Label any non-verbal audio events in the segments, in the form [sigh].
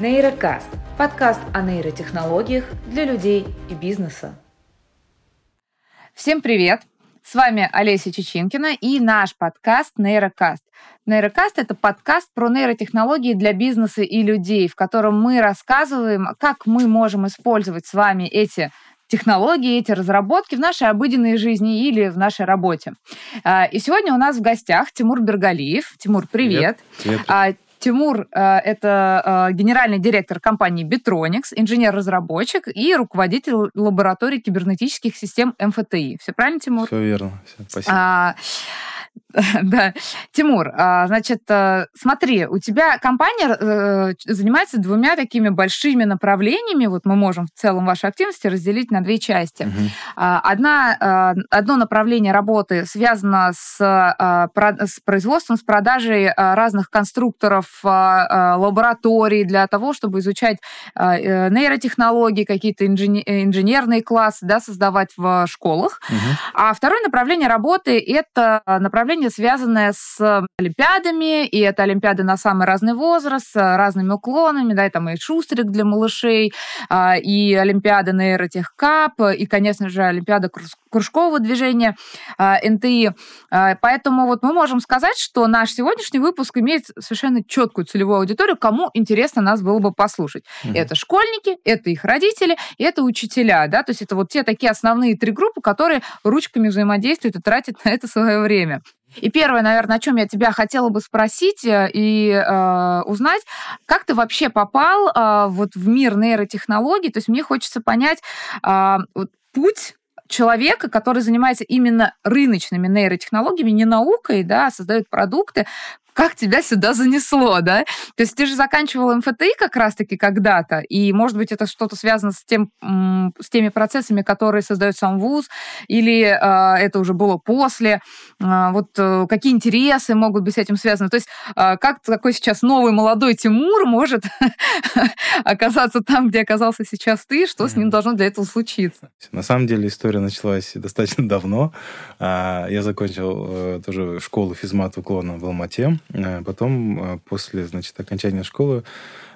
Нейрокаст – подкаст о нейротехнологиях для людей и бизнеса. Всем привет! С вами Олеся Чечинкина и наш подкаст «Нейрокаст». «Нейрокаст» — это подкаст про нейротехнологии для бизнеса и людей, в котором мы рассказываем, как мы можем использовать с вами эти технологии, эти разработки в нашей обыденной жизни или в нашей работе. А, и сегодня у нас в гостях Тимур Бергалиев. Тимур, привет. Привет. привет. Тимур э, – это э, генеральный директор компании Bitronics, инженер-разработчик и руководитель лаборатории кибернетических систем МФТИ. Все правильно, Тимур? Все верно. Все, спасибо. А, [laughs] Да. Тимур, а, значит, э, смотри, у тебя компания э, занимается двумя такими большими направлениями. Вот мы можем в целом ваши активности разделить на две части. Угу. Одна, а, одно направление работы связано с, с производством, с продажей разных конструкторов лабораторий для того, чтобы изучать э, нейротехнологии, какие-то инженерные классы, да, создавать в школах. Угу. А второе направление работы – это направление направление, связанное с олимпиадами, и это олимпиады на самый разный возраст, с разными уклонами, да, и там и шустрик для малышей, а, и олимпиада нейротехкап, и, конечно же, олимпиада кружкового движения а, НТИ. А, поэтому вот мы можем сказать, что наш сегодняшний выпуск имеет совершенно четкую целевую аудиторию, кому интересно нас было бы послушать. Угу. Это школьники, это их родители, это учителя, да, то есть это вот те такие основные три группы, которые ручками взаимодействуют и тратят на это свое время. И первое, наверное, о чем я тебя хотела бы спросить э, и э, узнать, как ты вообще попал э, вот в мир нейротехнологий? То есть мне хочется понять э, вот, путь человека, который занимается именно рыночными нейротехнологиями, не наукой, да, а создает продукты, как тебя сюда занесло, да? То есть ты же заканчивал МФТИ как раз-таки когда-то, и, может быть, это что-то связано с, тем, с теми процессами, которые создает сам ВУЗ, или э, это уже было после, э, вот э, какие интересы могут быть с этим связаны? То есть э, как такой сейчас новый молодой Тимур может [laughs] оказаться там, где оказался сейчас ты, что с ним должно для этого случиться? На самом деле история началась [laughs] достаточно давно. Я закончил э, тоже школу физмат уклона в Алмате, потом, э, после, значит, окончания школы,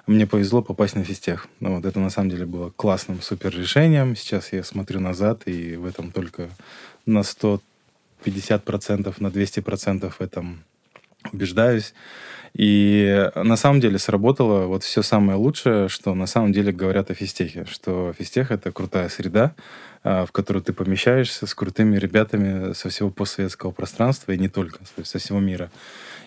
мне повезло попасть на физтех. Ну, вот это на самом деле было классным супер решением. Сейчас я смотрю назад, и в этом только на 150%, на 200% в этом убеждаюсь. И на самом деле сработало вот все самое лучшее, что на самом деле говорят о физтехе, что физтех — это крутая среда, а, в которую ты помещаешься с крутыми ребятами со всего постсоветского пространства, и не только, со всего мира.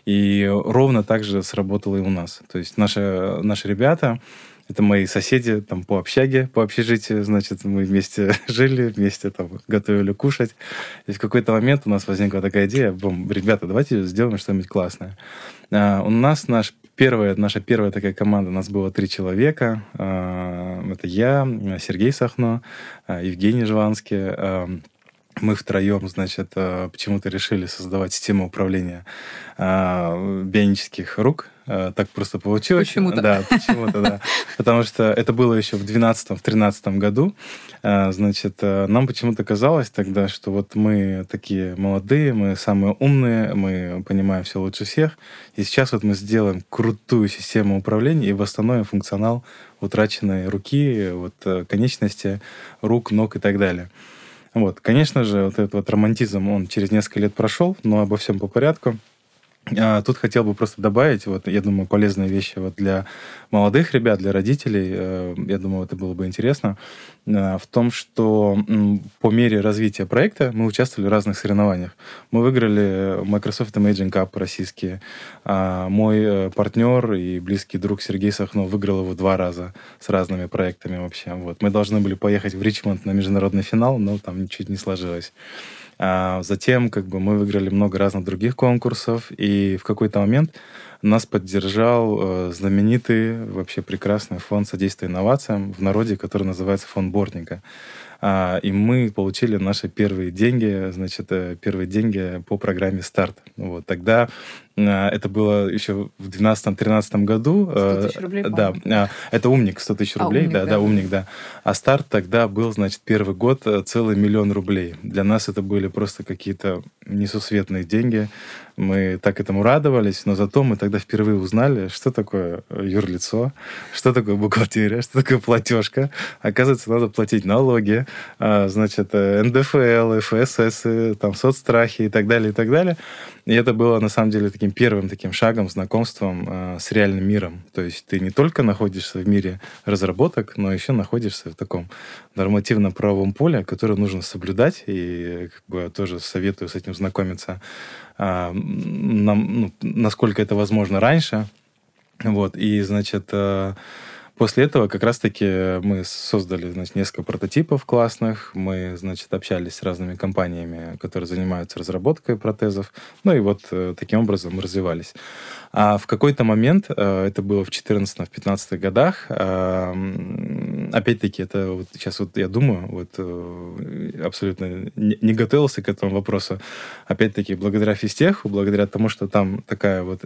И ровно так же сработало и у нас. То есть наши, наши ребята, это мои соседи там по общаге, по общежитию, значит, мы вместе [laughs] жили, вместе там готовили кушать. И в какой-то момент у нас возникла такая идея, бом, ребята, давайте сделаем что-нибудь классное. А, у нас наш первая, наша первая такая команда, у нас было три человека. А, это я, Сергей Сахно, а, Евгений Жванский, а, мы втроем, значит, э, почему-то решили создавать систему управления э, бионических рук. Э, так просто получилось. Почему-то. Да, почему-то, да. Потому что это было еще в 12-13 году. Значит, нам почему-то казалось тогда, что вот мы такие молодые, мы самые умные, мы понимаем все лучше всех. И сейчас вот мы сделаем крутую систему управления и восстановим функционал утраченной руки, вот конечности, рук, ног и так далее. Вот, конечно же, вот этот вот романтизм, он через несколько лет прошел, но обо всем по порядку. А, тут хотел бы просто добавить, вот, я думаю, полезные вещи вот для молодых ребят, для родителей, э, я думаю, это было бы интересно, э, в том, что по мере развития проекта мы участвовали в разных соревнованиях. Мы выиграли Microsoft Imaging Cup российские. А мой э, партнер и близкий друг Сергей Сахнов выиграл его два раза с разными проектами вообще. Вот. Мы должны были поехать в Ричмонд на международный финал, но там чуть не сложилось. А затем как бы мы выиграли много разных других конкурсов, и в какой-то момент нас поддержал э, знаменитый, вообще прекрасный фонд содействия инновациям в народе, который называется фонд Бортника. А, и мы получили наши первые деньги, значит, э, первые деньги по программе «Старт». Вот. Тогда это было еще в 2012-2013 году. 100 э, тысяч рублей, Да, а, это «Умник», 100 тысяч а, рублей, умник, да, да, да, «Умник», да. А «Старт» тогда был, значит, первый год э, целый миллион рублей. Для нас это были просто какие-то несусветные деньги. Мы так этому радовались, но зато мы тогда впервые узнали, что такое юрлицо, что такое бухгалтерия, что такое платежка. Оказывается, надо платить налоги, значит, э, НДФЛ, ФСС, там, соцстрахи и так далее, и так далее. И это было, на самом деле, таким первым таким шагом, знакомством э, с реальным миром. То есть ты не только находишься в мире разработок, но еще находишься в таком нормативном правовом поле, которое нужно соблюдать. И как бы, тоже советую с этим знакомиться, э, нам, ну, насколько это возможно раньше. Вот. И, значит, э, После этого как раз-таки мы создали значит, несколько прототипов классных. Мы, значит, общались с разными компаниями, которые занимаются разработкой протезов. Ну и вот э, таким образом развивались. А в какой-то момент, э, это было в 14-15 годах, э, опять-таки, это вот сейчас вот я думаю, вот э, абсолютно не готовился к этому вопросу. Опять-таки, благодаря физтеху, благодаря тому, что там такая вот,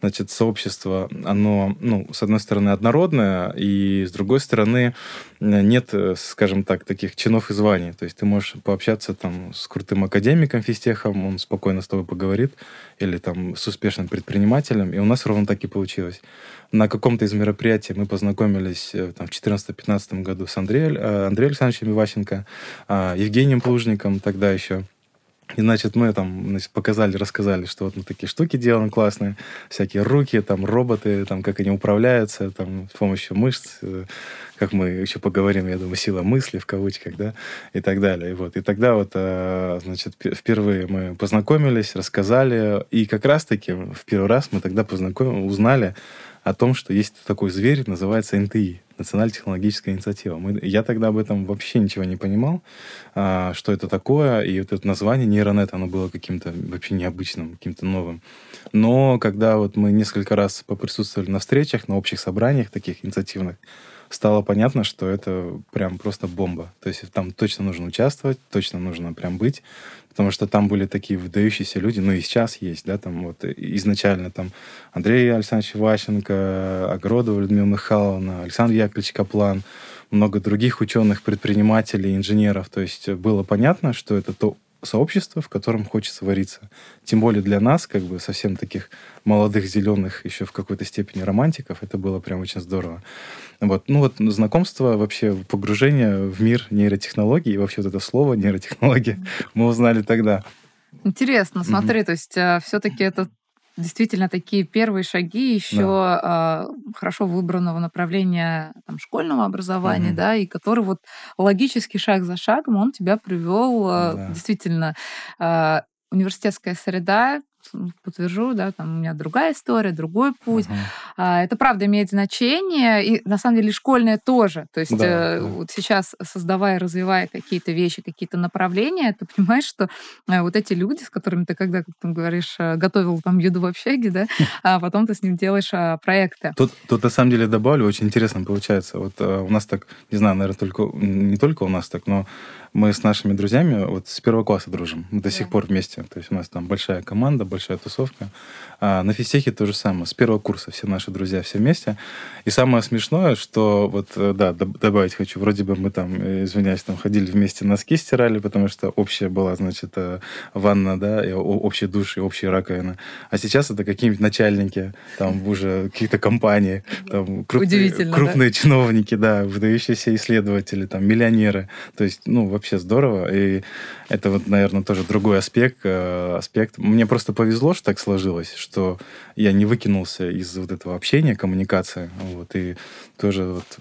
значит, сообщество, оно, ну, с одной стороны, однородное, и с другой стороны, нет, скажем так, таких чинов и званий. То есть ты можешь пообщаться там с крутым академиком физтехом, он спокойно с тобой поговорит, или там с успешным предпринимателем, и у нас ровно так и получилось. На каком-то из мероприятий мы познакомились э, там, в 2014-2015 году с Андреем, э, Андреем Александровичем Иващенко, а, Евгением Плужником тогда еще, и, значит, мы там значит, показали, рассказали, что вот мы такие штуки делаем классные, всякие руки, там, роботы, там, как они управляются, там, с помощью мышц, э, как мы еще поговорим, я думаю, сила мысли в кавычках, да, и так далее. И, вот. и тогда вот, э, значит, впервые мы познакомились, рассказали, и как раз-таки в первый раз мы тогда познакомились, узнали о том, что есть такой зверь, называется НТИ, Национальная технологическая инициатива. Мы, я тогда об этом вообще ничего не понимал, а, что это такое, и вот это название нейронет, оно было каким-то вообще необычным, каким-то новым. Но когда вот мы несколько раз поприсутствовали на встречах, на общих собраниях таких инициативных, стало понятно, что это прям просто бомба. То есть там точно нужно участвовать, точно нужно прям быть, потому что там были такие выдающиеся люди, ну и сейчас есть, да, там вот изначально там Андрей Александрович Ващенко, Огродова Людмила Михайловна, Александр Яковлевич Каплан, много других ученых, предпринимателей, инженеров. То есть было понятно, что это то сообщество, в котором хочется вариться. Тем более для нас, как бы совсем таких молодых, зеленых, еще в какой-то степени романтиков, это было прям очень здорово. Вот. Ну вот знакомство, вообще погружение в мир нейротехнологий, и вообще вот это слово нейротехнология мы узнали тогда. Интересно, смотри, mm-hmm. то есть э, все-таки это действительно такие первые шаги еще да. э, хорошо выбранного направления там, школьного образования, mm-hmm. да, и который вот логически шаг за шагом он тебя привел э, да. действительно э, университетская среда, подтвержу, да, там у меня другая история, другой путь. Uh-huh. Это правда имеет значение, и на самом деле школьное тоже. То есть да, э, да. вот сейчас, создавая, развивая какие-то вещи, какие-то направления, ты понимаешь, что э, вот эти люди, с которыми ты когда, как ты говоришь, э, готовил там еду в общаге, да, [laughs] а потом ты с ним делаешь а, проекты. Тут, тут на самом деле добавлю, очень интересно получается. Вот у нас так, не знаю, наверное, только не только у нас так, но мы с нашими друзьями вот с первого класса дружим. Мы до сих пор вместе. То есть у нас там большая команда, большая тусовка. А на физтехе то же самое. С первого курса все наши друзья все вместе. И самое смешное, что вот, э, да, добавить хочу, вроде бы мы там, э, извиняюсь, там ходили вместе носки стирали, потому что общая была, значит, э, ванна, да, и общий душ, и общая раковина. А сейчас это какие-нибудь начальники, там уже какие-то компании, там крупные, крупные да? чиновники, да, выдающиеся исследователи, там миллионеры. То есть, ну, вообще здорово. И это вот, наверное, тоже другой аспект. аспект. Мне просто повезло, что так сложилось, что я не выкинулся из вот этого общения, коммуникации. Вот, и тоже вот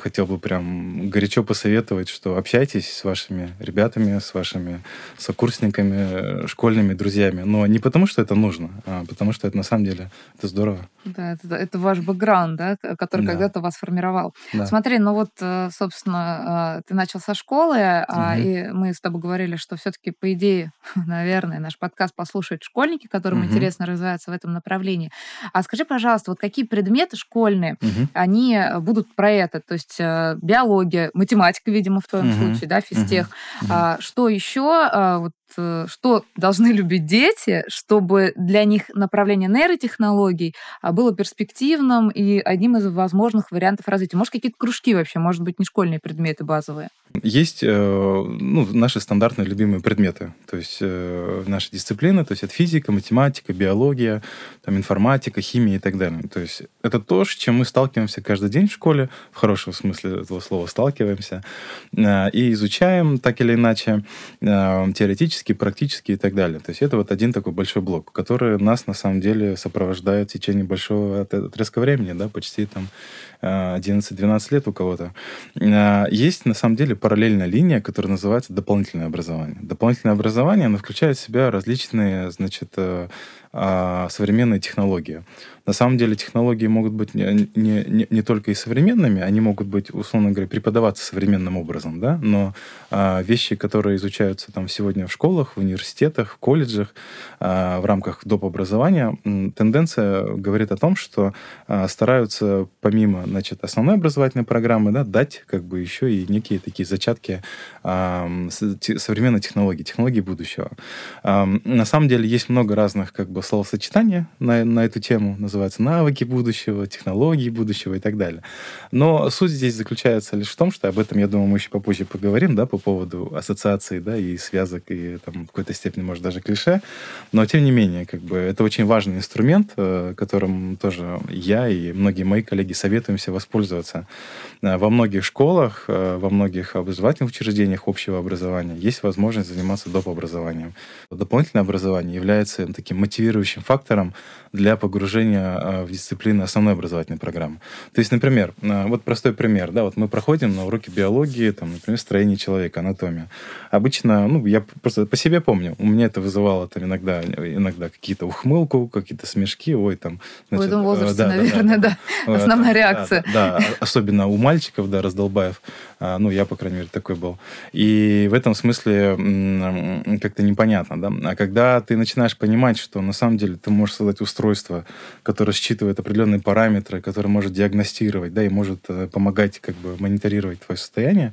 хотел бы прям горячо посоветовать, что общайтесь с вашими ребятами, с вашими сокурсниками, школьными друзьями. Но не потому, что это нужно, а потому что это на самом деле это здорово. Да, это, это ваш бэкграунд, да, который да. когда-то вас формировал. Да. Смотри, ну вот, э, собственно, э, ты начал со школы, угу. и мы с тобой говорили, что все-таки, по идее, [laughs] наверное, наш подкаст послушают школьники, которым угу. интересно развиваться в этом направлении. А скажи, пожалуйста, вот какие предметы школьные, угу. они будут про это? То есть э, биология, математика, видимо, в твоем угу. случае, да, физтех. Угу. Что еще? А, вот э, что должны любить дети, чтобы для них направление нейротехнологий а, было перспективным и одним из возможных вариантов развития? Может, какие-то кружки вообще, может быть, не школьные предметы базовые? Есть ну, наши стандартные любимые предметы, то есть наши дисциплины, то есть это физика, математика, биология, там, информатика, химия и так далее. То есть это то, с чем мы сталкиваемся каждый день в школе, в хорошем смысле этого слова сталкиваемся, и изучаем так или иначе теоретически, практически и так далее. То есть это вот один такой большой блок, который нас на самом деле сопровождает в течение большого отрезка времени, да, почти там 11-12 лет у кого-то. Есть на самом деле параллельная линия, которая называется дополнительное образование. Дополнительное образование, оно включает в себя различные, значит, э, а, современные технологии. На самом деле технологии могут быть не, не, не только и современными, они могут быть, условно говоря, преподаваться современным образом, да, но а, вещи, которые изучаются там сегодня в школах, в университетах, в колледжах, а, в рамках доп. образования, тенденция говорит о том, что а, стараются помимо, значит, основной образовательной программы, да, дать как бы еще и некие такие зачатки а, современной технологии, технологии будущего. А, на самом деле есть много разных как бы словосочетание на, на эту тему, называется «Навыки будущего», «Технологии будущего» и так далее. Но суть здесь заключается лишь в том, что об этом, я думаю, мы еще попозже поговорим, да, по поводу ассоциаций, да, и связок, и там в какой-то степени, может, даже клише. Но, тем не менее, как бы, это очень важный инструмент, э, которым тоже я и многие мои коллеги советуемся воспользоваться. Э, во многих школах, э, во многих образовательных учреждениях общего образования есть возможность заниматься доп. образованием. Дополнительное образование является таким мотивирующим фактором для погружения а, в дисциплины основной образовательной программы. То есть, например, вот простой пример, да, вот мы проходим на уроке биологии, там, например, строение человека, анатомия. Обычно, ну, я просто по себе помню, у меня это вызывало там иногда, иногда какие-то ухмылку, какие-то смешки, ой, там... Значит, в этом возрасте, да, наверное, да, да, да. основная реакция. Да, да, особенно у мальчиков, да, раздолбаев. А, ну, я, по крайней мере, такой был. И в этом смысле как-то непонятно, да. А когда ты начинаешь понимать, что на самом деле ты можешь создать устройство, которое считывает определенные параметры, которое может диагностировать, да, и может э, помогать как бы мониторировать твое состояние,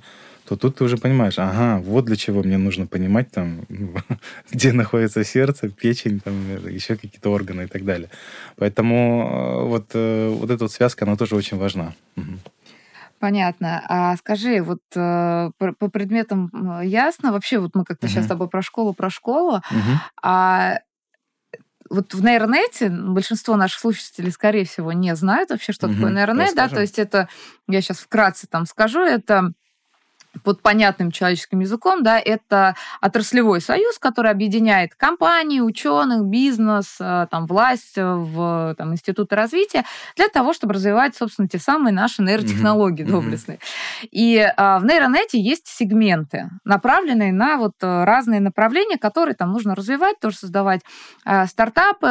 то тут ты уже понимаешь, ага, вот для чего мне нужно понимать, там, [laughs] где находится сердце, печень, там, еще какие-то органы и так далее. Поэтому э, вот, э, вот эта вот связка, она тоже очень важна. Понятно. А скажи, вот э, по, по предметам ясно? Вообще, вот мы как-то uh-huh. сейчас с тобой про школу, про школу. Uh-huh. А вот в нейронете большинство наших слушателей, скорее всего, не знают вообще, что угу, такое нейронет, да, то есть это, я сейчас вкратце там скажу, это под понятным человеческим языком, да, это отраслевой союз, который объединяет компании, ученых, бизнес, э, там, власть, э, в там, институты развития для того, чтобы развивать, собственно, те самые наши нейротехнологии mm-hmm. доблестные. И а, в нейронете есть сегменты, направленные на вот э, разные направления, которые там нужно развивать, тоже создавать а, стартапы.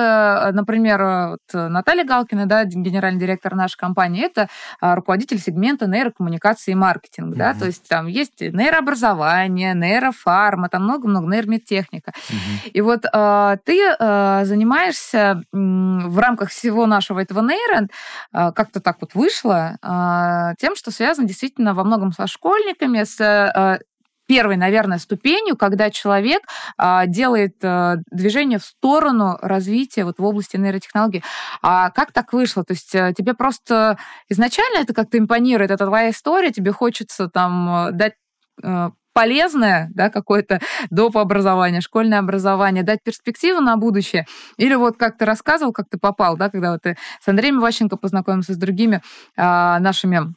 Например, вот Наталья Галкина, да, генеральный директор нашей компании, это руководитель сегмента нейрокоммуникации и маркетинг, mm-hmm. да, то есть там есть нейрообразование, нейрофарма, там много-много нейромедтехника. Угу. И вот э, ты э, занимаешься э, в рамках всего нашего этого нейро, э, как-то так вот вышло, э, тем, что связано действительно во многом со школьниками, с э, первой, наверное, ступенью, когда человек а, делает а, движение в сторону развития вот в области нейротехнологий. А как так вышло? То есть а, тебе просто изначально это как-то импонирует, это твоя история, тебе хочется там дать а, полезное, да, какое-то [laughs] доп. образование, школьное образование, дать перспективу на будущее. Или вот как ты рассказывал, как ты попал, да, когда вот ты с Андреем Ващенко познакомился, с другими а, нашими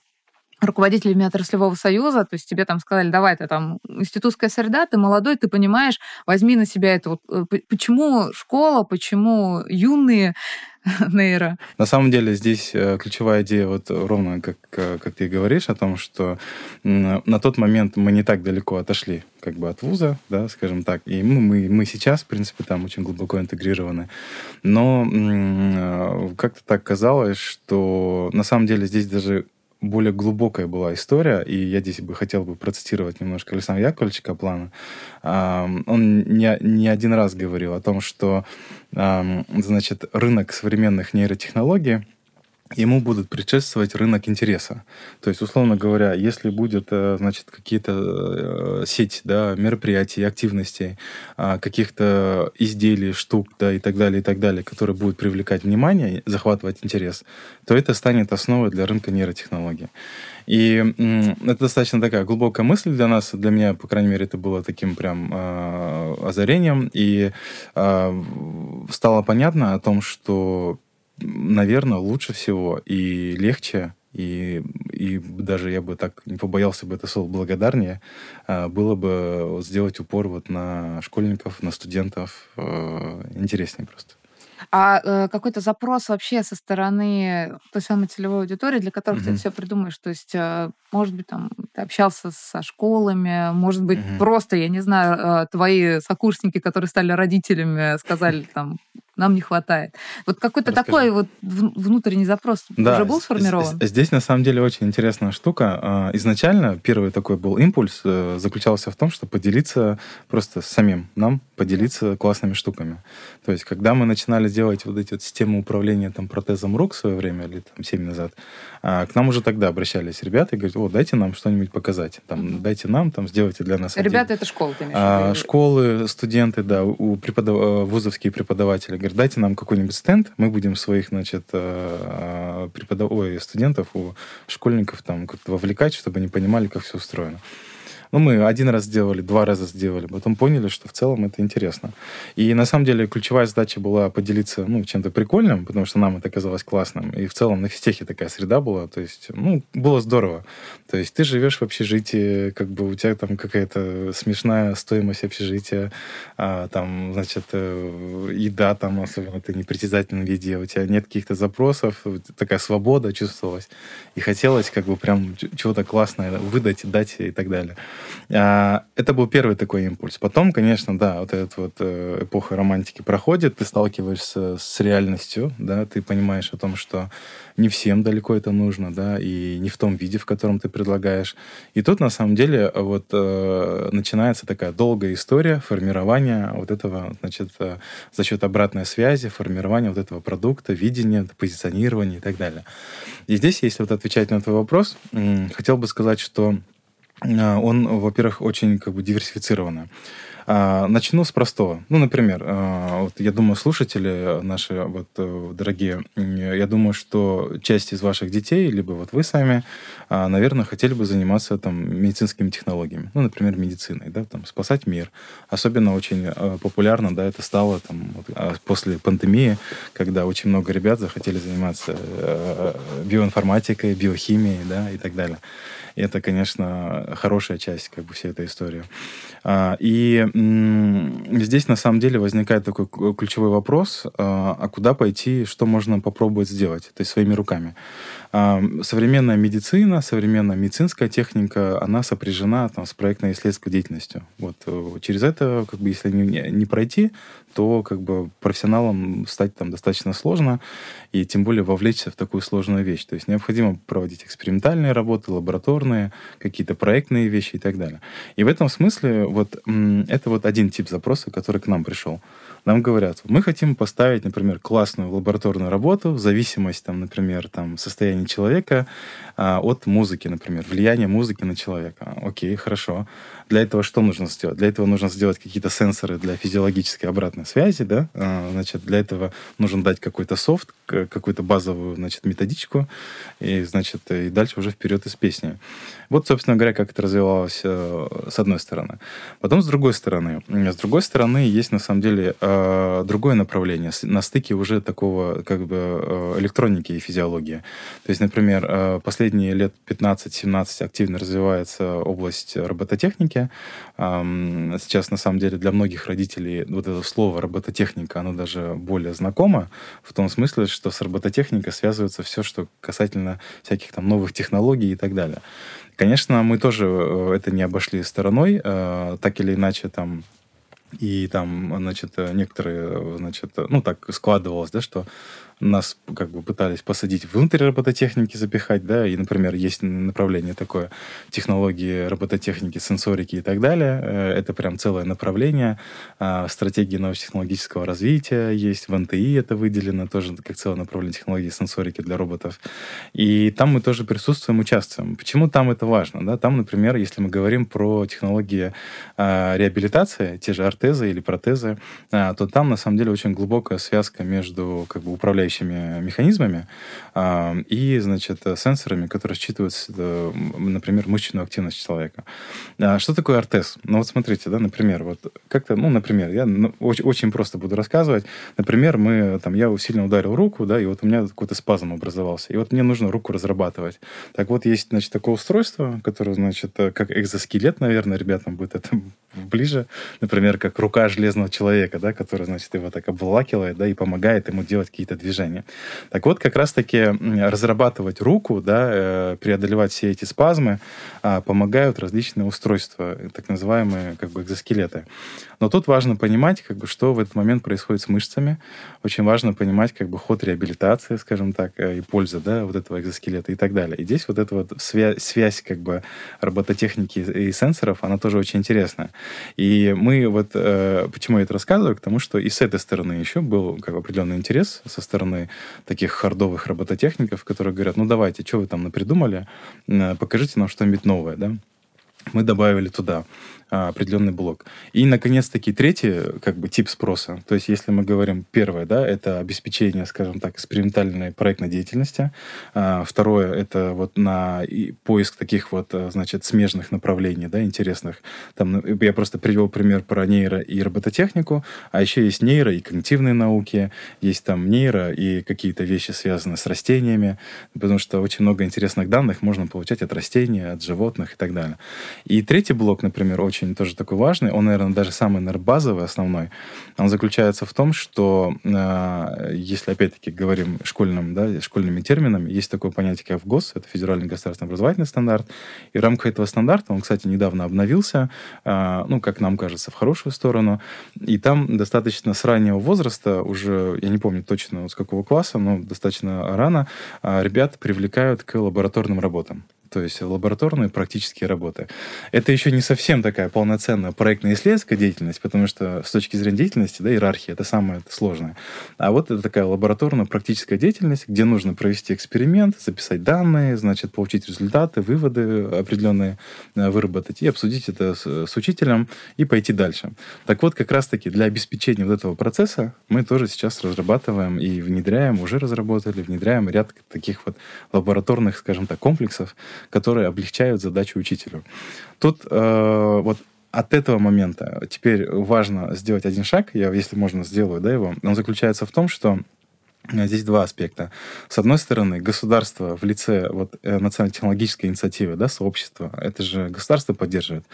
руководителями отраслевого союза, то есть тебе там сказали, давай, ты там институтская среда, ты молодой, ты понимаешь, возьми на себя это. Вот, э, почему школа, почему юные [laughs] нейро? На самом деле здесь э, ключевая идея вот ровно как, э, как ты говоришь о том, что на тот момент мы не так далеко отошли как бы от вуза, да, скажем так, и мы, мы, мы сейчас, в принципе, там очень глубоко интегрированы. Но как-то так казалось, что на самом деле здесь даже более глубокая была история, и я здесь бы хотел бы процитировать немножко Александра Яковлевича Каплана. Он не, не один раз говорил о том, что значит, рынок современных нейротехнологий ему будут предшествовать рынок интереса. То есть, условно говоря, если будет, э, значит, какие-то э, сеть да, мероприятий, активностей, а, каких-то изделий, штук да, и так далее, и так далее, которые будут привлекать внимание, захватывать интерес, то это станет основой для рынка нейротехнологий. И это достаточно такая глубокая мысль для нас, для меня, по крайней мере, это было таким прям э, озарением, и э, стало понятно о том, что наверное, лучше всего и легче, и, и даже я бы так не побоялся бы это слово благодарнее, а, было бы сделать упор вот на школьников, на студентов. Э, интереснее просто. А э, какой-то запрос вообще со стороны той самой целевой аудитории, для которых mm-hmm. ты все придумаешь? То есть, э, может быть, там ты общался со школами, может быть, mm-hmm. просто, я не знаю, э, твои сокурсники, которые стали родителями, сказали там, нам не хватает. Вот какой-то такой вот внутренний запрос да, уже был сформирован? Здесь, на самом деле, очень интересная штука. А, изначально первый такой был импульс э, заключался в том, что поделиться просто самим нам, поделиться классными штуками. То есть, когда мы начинали делать вот эти вот системы управления там, протезом рук в свое время, лет там, 7 назад, а, к нам уже тогда обращались ребята и говорят, о, дайте нам что-нибудь показать. Там, дайте нам, там, сделайте для нас. Ребята, это школы, ты а, Школы, студенты, да, у преподав... Э, вузовские преподаватели говорят, дайте нам какой-нибудь стенд, мы будем своих, значит, э, преподав... Ой, студентов, у школьников там как-то вовлекать, чтобы они понимали, как все устроено. Ну, мы один раз сделали, два раза сделали, потом поняли, что в целом это интересно. И на самом деле ключевая задача была поделиться ну, чем-то прикольным, потому что нам это казалось классным. И в целом на физтехе такая среда была, то есть, ну, было здорово. То есть ты живешь в общежитии, как бы у тебя там какая-то смешная стоимость общежития, а, там, значит, э, еда там, особенно ты не притязательном виде, у тебя нет каких-то запросов, такая свобода чувствовалась. И хотелось как бы прям чего-то классное выдать, дать и так далее. А, это был первый такой импульс. Потом, конечно, да, вот эта вот э, эпоха романтики проходит, ты сталкиваешься с реальностью, да, ты понимаешь о том, что не всем далеко это нужно, да, и не в том виде, в котором ты предлагаешь. И тут, на самом деле, вот э, начинается такая долгая история формирования вот этого, значит, э, за счет обратной связи, формирования вот этого продукта, видения, позиционирования и так далее. И здесь, если вот отвечать на твой вопрос, хотел бы сказать, что он, во-первых, очень как бы диверсифицированный. А, начну с простого. Ну, например, а, вот я думаю, слушатели наши, вот, э, дорогие, я думаю, что часть из ваших детей, либо вот вы сами, наверное, хотели бы заниматься там медицинскими технологиями. Ну, например, медициной, да, там, спасать мир. Особенно очень э, популярно, да, это стало там вот, после пандемии, когда очень много ребят захотели заниматься э, биоинформатикой, биохимией, да, и так далее. Это, конечно, хорошая часть как бы всей этой истории. А, и здесь на самом деле возникает такой ключевой вопрос, а, а куда пойти, что можно попробовать сделать, то есть своими руками. Современная медицина, современная медицинская техника, она сопряжена там, с проектно-исследовательской деятельностью. Вот э, через это, как бы, если не, не пройти, то как бы профессионалом стать там достаточно сложно, и тем более вовлечься в такую сложную вещь. То есть необходимо проводить экспериментальные работы, лабораторные, какие-то проектные вещи и так далее. И в этом смысле вот это вот один тип запроса, который к нам пришел нам говорят, мы хотим поставить, например, классную лабораторную работу в зависимость, там, например, там, состояния человека а, от музыки, например, влияние музыки на человека. Окей, хорошо. Для этого что нужно сделать? Для этого нужно сделать какие-то сенсоры для физиологической обратной связи, да? А, значит, для этого нужно дать какой-то софт, какую-то базовую, значит, методичку, и, значит, и дальше уже вперед из песни. Вот, собственно говоря, как это развивалось э, с одной стороны. Потом с другой стороны. С другой стороны есть, на самом деле, э, другое направление на стыке уже такого, как бы, э, электроники и физиологии. То есть, например, последние лет 15-17 активно развивается область робототехники. Сейчас, на самом деле, для многих родителей вот это слово робототехника, оно даже более знакомо, в том смысле, что с робототехникой связывается все, что касательно всяких там новых технологий и так далее. Конечно, мы тоже э, это не обошли стороной, э, так или иначе там и там, значит, некоторые, значит, ну, так складывалось, да, что нас как бы пытались посадить внутрь робототехники, запихать, да, и, например, есть направление такое, технологии робототехники, сенсорики и так далее. Э, это прям целое направление. А, стратегии научно-технологического развития есть, в НТИ это выделено тоже как целое направление технологии сенсорики для роботов. И там мы тоже присутствуем, участвуем. Почему там это важно? Да? Там, например, если мы говорим про технологии а, реабилитации, те же ортезы или протезы, а, то там на самом деле очень глубокая связка между как бы, управляющими механизмами а, и, значит, сенсорами, которые считывают, э, например, мышечную активность человека. А, что такое ортез? Ну вот смотрите, да, например, вот как-то, ну, например, я ну, очень, очень просто буду рассказывать. Например, мы, там, я сильно ударил руку, да, и вот у меня какой-то спазм образовался. И вот мне нужно руку разрабатывать. Так вот, есть, значит, такое устройство, которое, значит, э, как экзоскелет, наверное, ребятам будет это ближе, например, как рука железного человека, да, которая, значит, его так обволакивает, да, и помогает ему делать какие-то движения. Так вот, как раз-таки разрабатывать руку, да, э, преодолевать все эти спазмы, а, помогают различные устройства, так называемые как бы экзоскелеты. Но тут важно понимать, как бы, что в этот момент происходит с мышцами. Очень важно понимать как бы, ход реабилитации, скажем так, э, и польза да, вот этого экзоскелета и так далее. И здесь вот эта вот связь, связь как бы, робототехники и сенсоров, она тоже очень интересная. И мы вот, э, почему я это рассказываю, к тому, что и с этой стороны еще был как бы, определенный интерес со стороны таких хардовых робототехников, которые говорят, ну давайте, что вы там напридумали, э, покажите нам что-нибудь новое, да мы добавили туда а, определенный блок. И, наконец-таки, третий как бы, тип спроса. То есть, если мы говорим, первое, да, это обеспечение, скажем так, экспериментальной проектной деятельности. А, второе, это вот на поиск таких вот, а, значит, смежных направлений, да, интересных. Там, ну, я просто привел пример про нейро и робототехнику, а еще есть нейро и когнитивные науки, есть там нейро и какие-то вещи, связанные с растениями, потому что очень много интересных данных можно получать от растений, от животных и так далее. И третий блок, например, очень очень тоже такой важный, он, наверное, даже самый, наверное, базовый, основной, он заключается в том, что, э, если, опять-таки, говорим школьным, да, школьными терминами, есть такое понятие, как ФГОС, это Федеральный государственный образовательный стандарт, и в рамках этого стандарта, он, кстати, недавно обновился, э, ну, как нам кажется, в хорошую сторону, и там достаточно с раннего возраста, уже, я не помню точно, вот с какого класса, но достаточно рано, э, ребят привлекают к лабораторным работам то есть лабораторные практические работы. Это еще не совсем такая полноценная проектная исследовательская деятельность, потому что с точки зрения деятельности, да, иерархия, это самое сложное. А вот это такая лабораторно-практическая деятельность, где нужно провести эксперимент, записать данные, значит, получить результаты, выводы определенные э, выработать и обсудить это с, с учителем и пойти дальше. Так вот, как раз-таки для обеспечения вот этого процесса мы тоже сейчас разрабатываем и внедряем, уже разработали, внедряем ряд таких вот лабораторных, скажем так, комплексов, которые облегчают задачу учителю. Тут э, вот от этого момента теперь важно сделать один шаг, я, если можно, сделаю да, его. Он заключается в том, что здесь два аспекта. С одной стороны, государство в лице вот, э, национально-технологической инициативы, да, сообщества, это же государство поддерживает.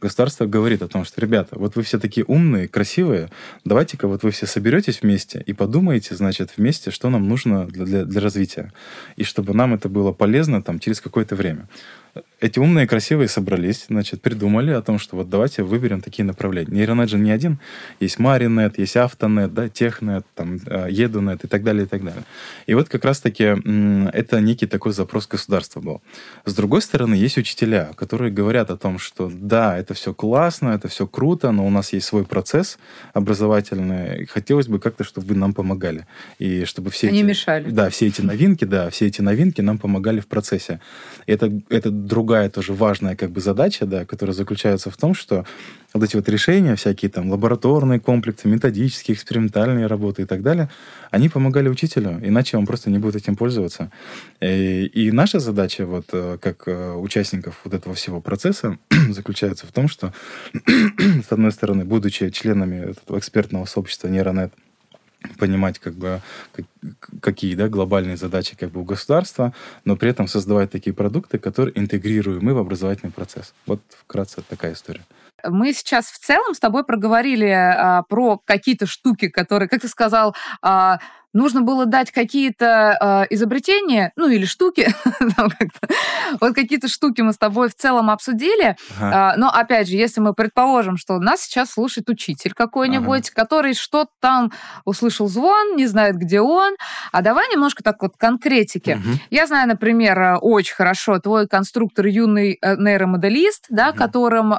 Государство говорит о том, что, ребята, вот вы все такие умные, красивые, давайте-ка вот вы все соберетесь вместе и подумаете, значит, вместе, что нам нужно для, для, для развития. И чтобы нам это было полезно там через какое-то время эти умные, красивые собрались, значит, придумали о том, что вот давайте выберем такие направления. Нейронет же не один. Есть Маринет, есть Автонет, да, Технет, там, э, Едунет и так далее, и так далее. И вот как раз-таки это некий такой запрос государства был. С другой стороны, есть учителя, которые говорят о том, что да, это все классно, это все круто, но у нас есть свой процесс образовательный, и хотелось бы как-то, чтобы вы нам помогали. И чтобы все Они эти, мешали. Да, все эти новинки, да, все эти новинки нам помогали в процессе. Это, это другая тоже важная как бы задача, да, которая заключается в том, что вот эти вот решения, всякие там лабораторные комплексы, методические, экспериментальные работы и так далее, они помогали учителю, иначе он просто не будет этим пользоваться. И, и наша задача вот э, как э, участников вот этого всего процесса [clears throat] заключается в том, что [clears throat] с одной стороны, будучи членами этого экспертного сообщества нейронет, понимать, как бы, какие да, глобальные задачи как бы, у государства, но при этом создавать такие продукты, которые интегрируемы в образовательный процесс. Вот вкратце такая история. Мы сейчас в целом с тобой проговорили а, про какие-то штуки, которые, как ты сказал, а, нужно было дать какие-то э, изобретения, ну или штуки, [laughs] вот какие-то штуки мы с тобой в целом обсудили, ага. э, но опять же, если мы предположим, что нас сейчас слушает учитель какой-нибудь, ага. который что-то там услышал звон, не знает, где он, а давай немножко так вот конкретики. Угу. Я знаю, например, э, очень хорошо твой конструктор юный э, нейромоделист, да, угу. которым, э,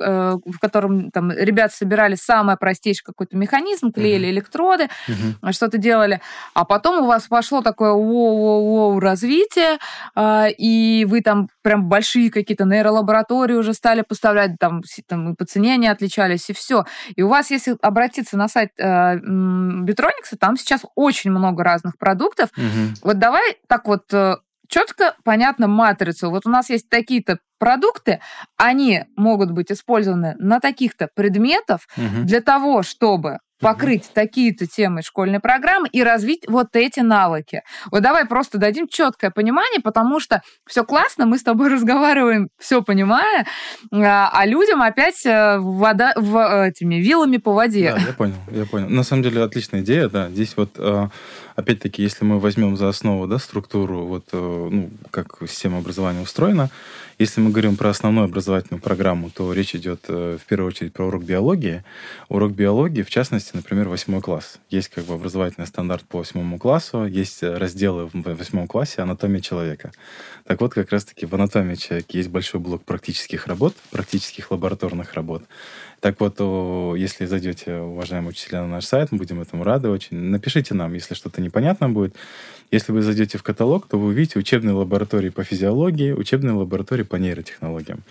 э, в котором там ребята собирали самое простейшее какой-то механизм, клеили угу. электроды, угу. что-то делали, а потом у вас пошло такое воу-воу-воу развитие, э, и вы там прям большие какие-то нейролаборатории уже стали поставлять, там, там и по цене они отличались, и все. И у вас, если обратиться на сайт э, Битроникса, там сейчас очень много разных продуктов. Угу. Вот давай так вот э, четко, понятно матрицу. Вот у нас есть такие-то продукты, они могут быть использованы на таких-то предметов угу. для того, чтобы покрыть такие-то темы школьной программы и развить вот эти навыки. Вот давай просто дадим четкое понимание, потому что все классно, мы с тобой [laughs] разговариваем, все понимая, а, а людям опять э, вода в, э, этими вилами по воде. Да, я понял, я понял. На самом деле отличная идея, да. Здесь вот э, опять-таки, если мы возьмем за основу да, структуру, вот, ну, как система образования устроена, если мы говорим про основную образовательную программу, то речь идет в первую очередь про урок биологии. Урок биологии, в частности, например, восьмой класс. Есть как бы образовательный стандарт по восьмому классу, есть разделы в восьмом классе «Анатомия человека». Так вот, как раз-таки в «Анатомии человека» есть большой блок практических работ, практических лабораторных работ. Так вот, если зайдете, уважаемые учителя, на наш сайт, мы будем этому рады очень. Напишите нам, если что-то непонятно будет. Если вы зайдете в каталог, то вы увидите учебные лаборатории по физиологии, учебные лаборатории по нейротехнологиям.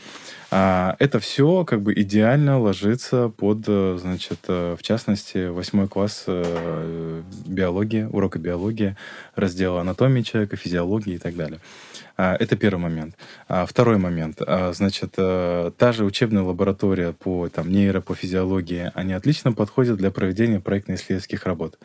А, это все как бы идеально ложится под, э, значит, э, в частности, восьмой класс э, биологии, урока биологии, раздела анатомии человека, физиологии и так далее. А, это первый момент. А, второй момент. Значит, та же учебная лаборатория по там, нейро, они отлично подходят для проведения проектно-исследовательских работ.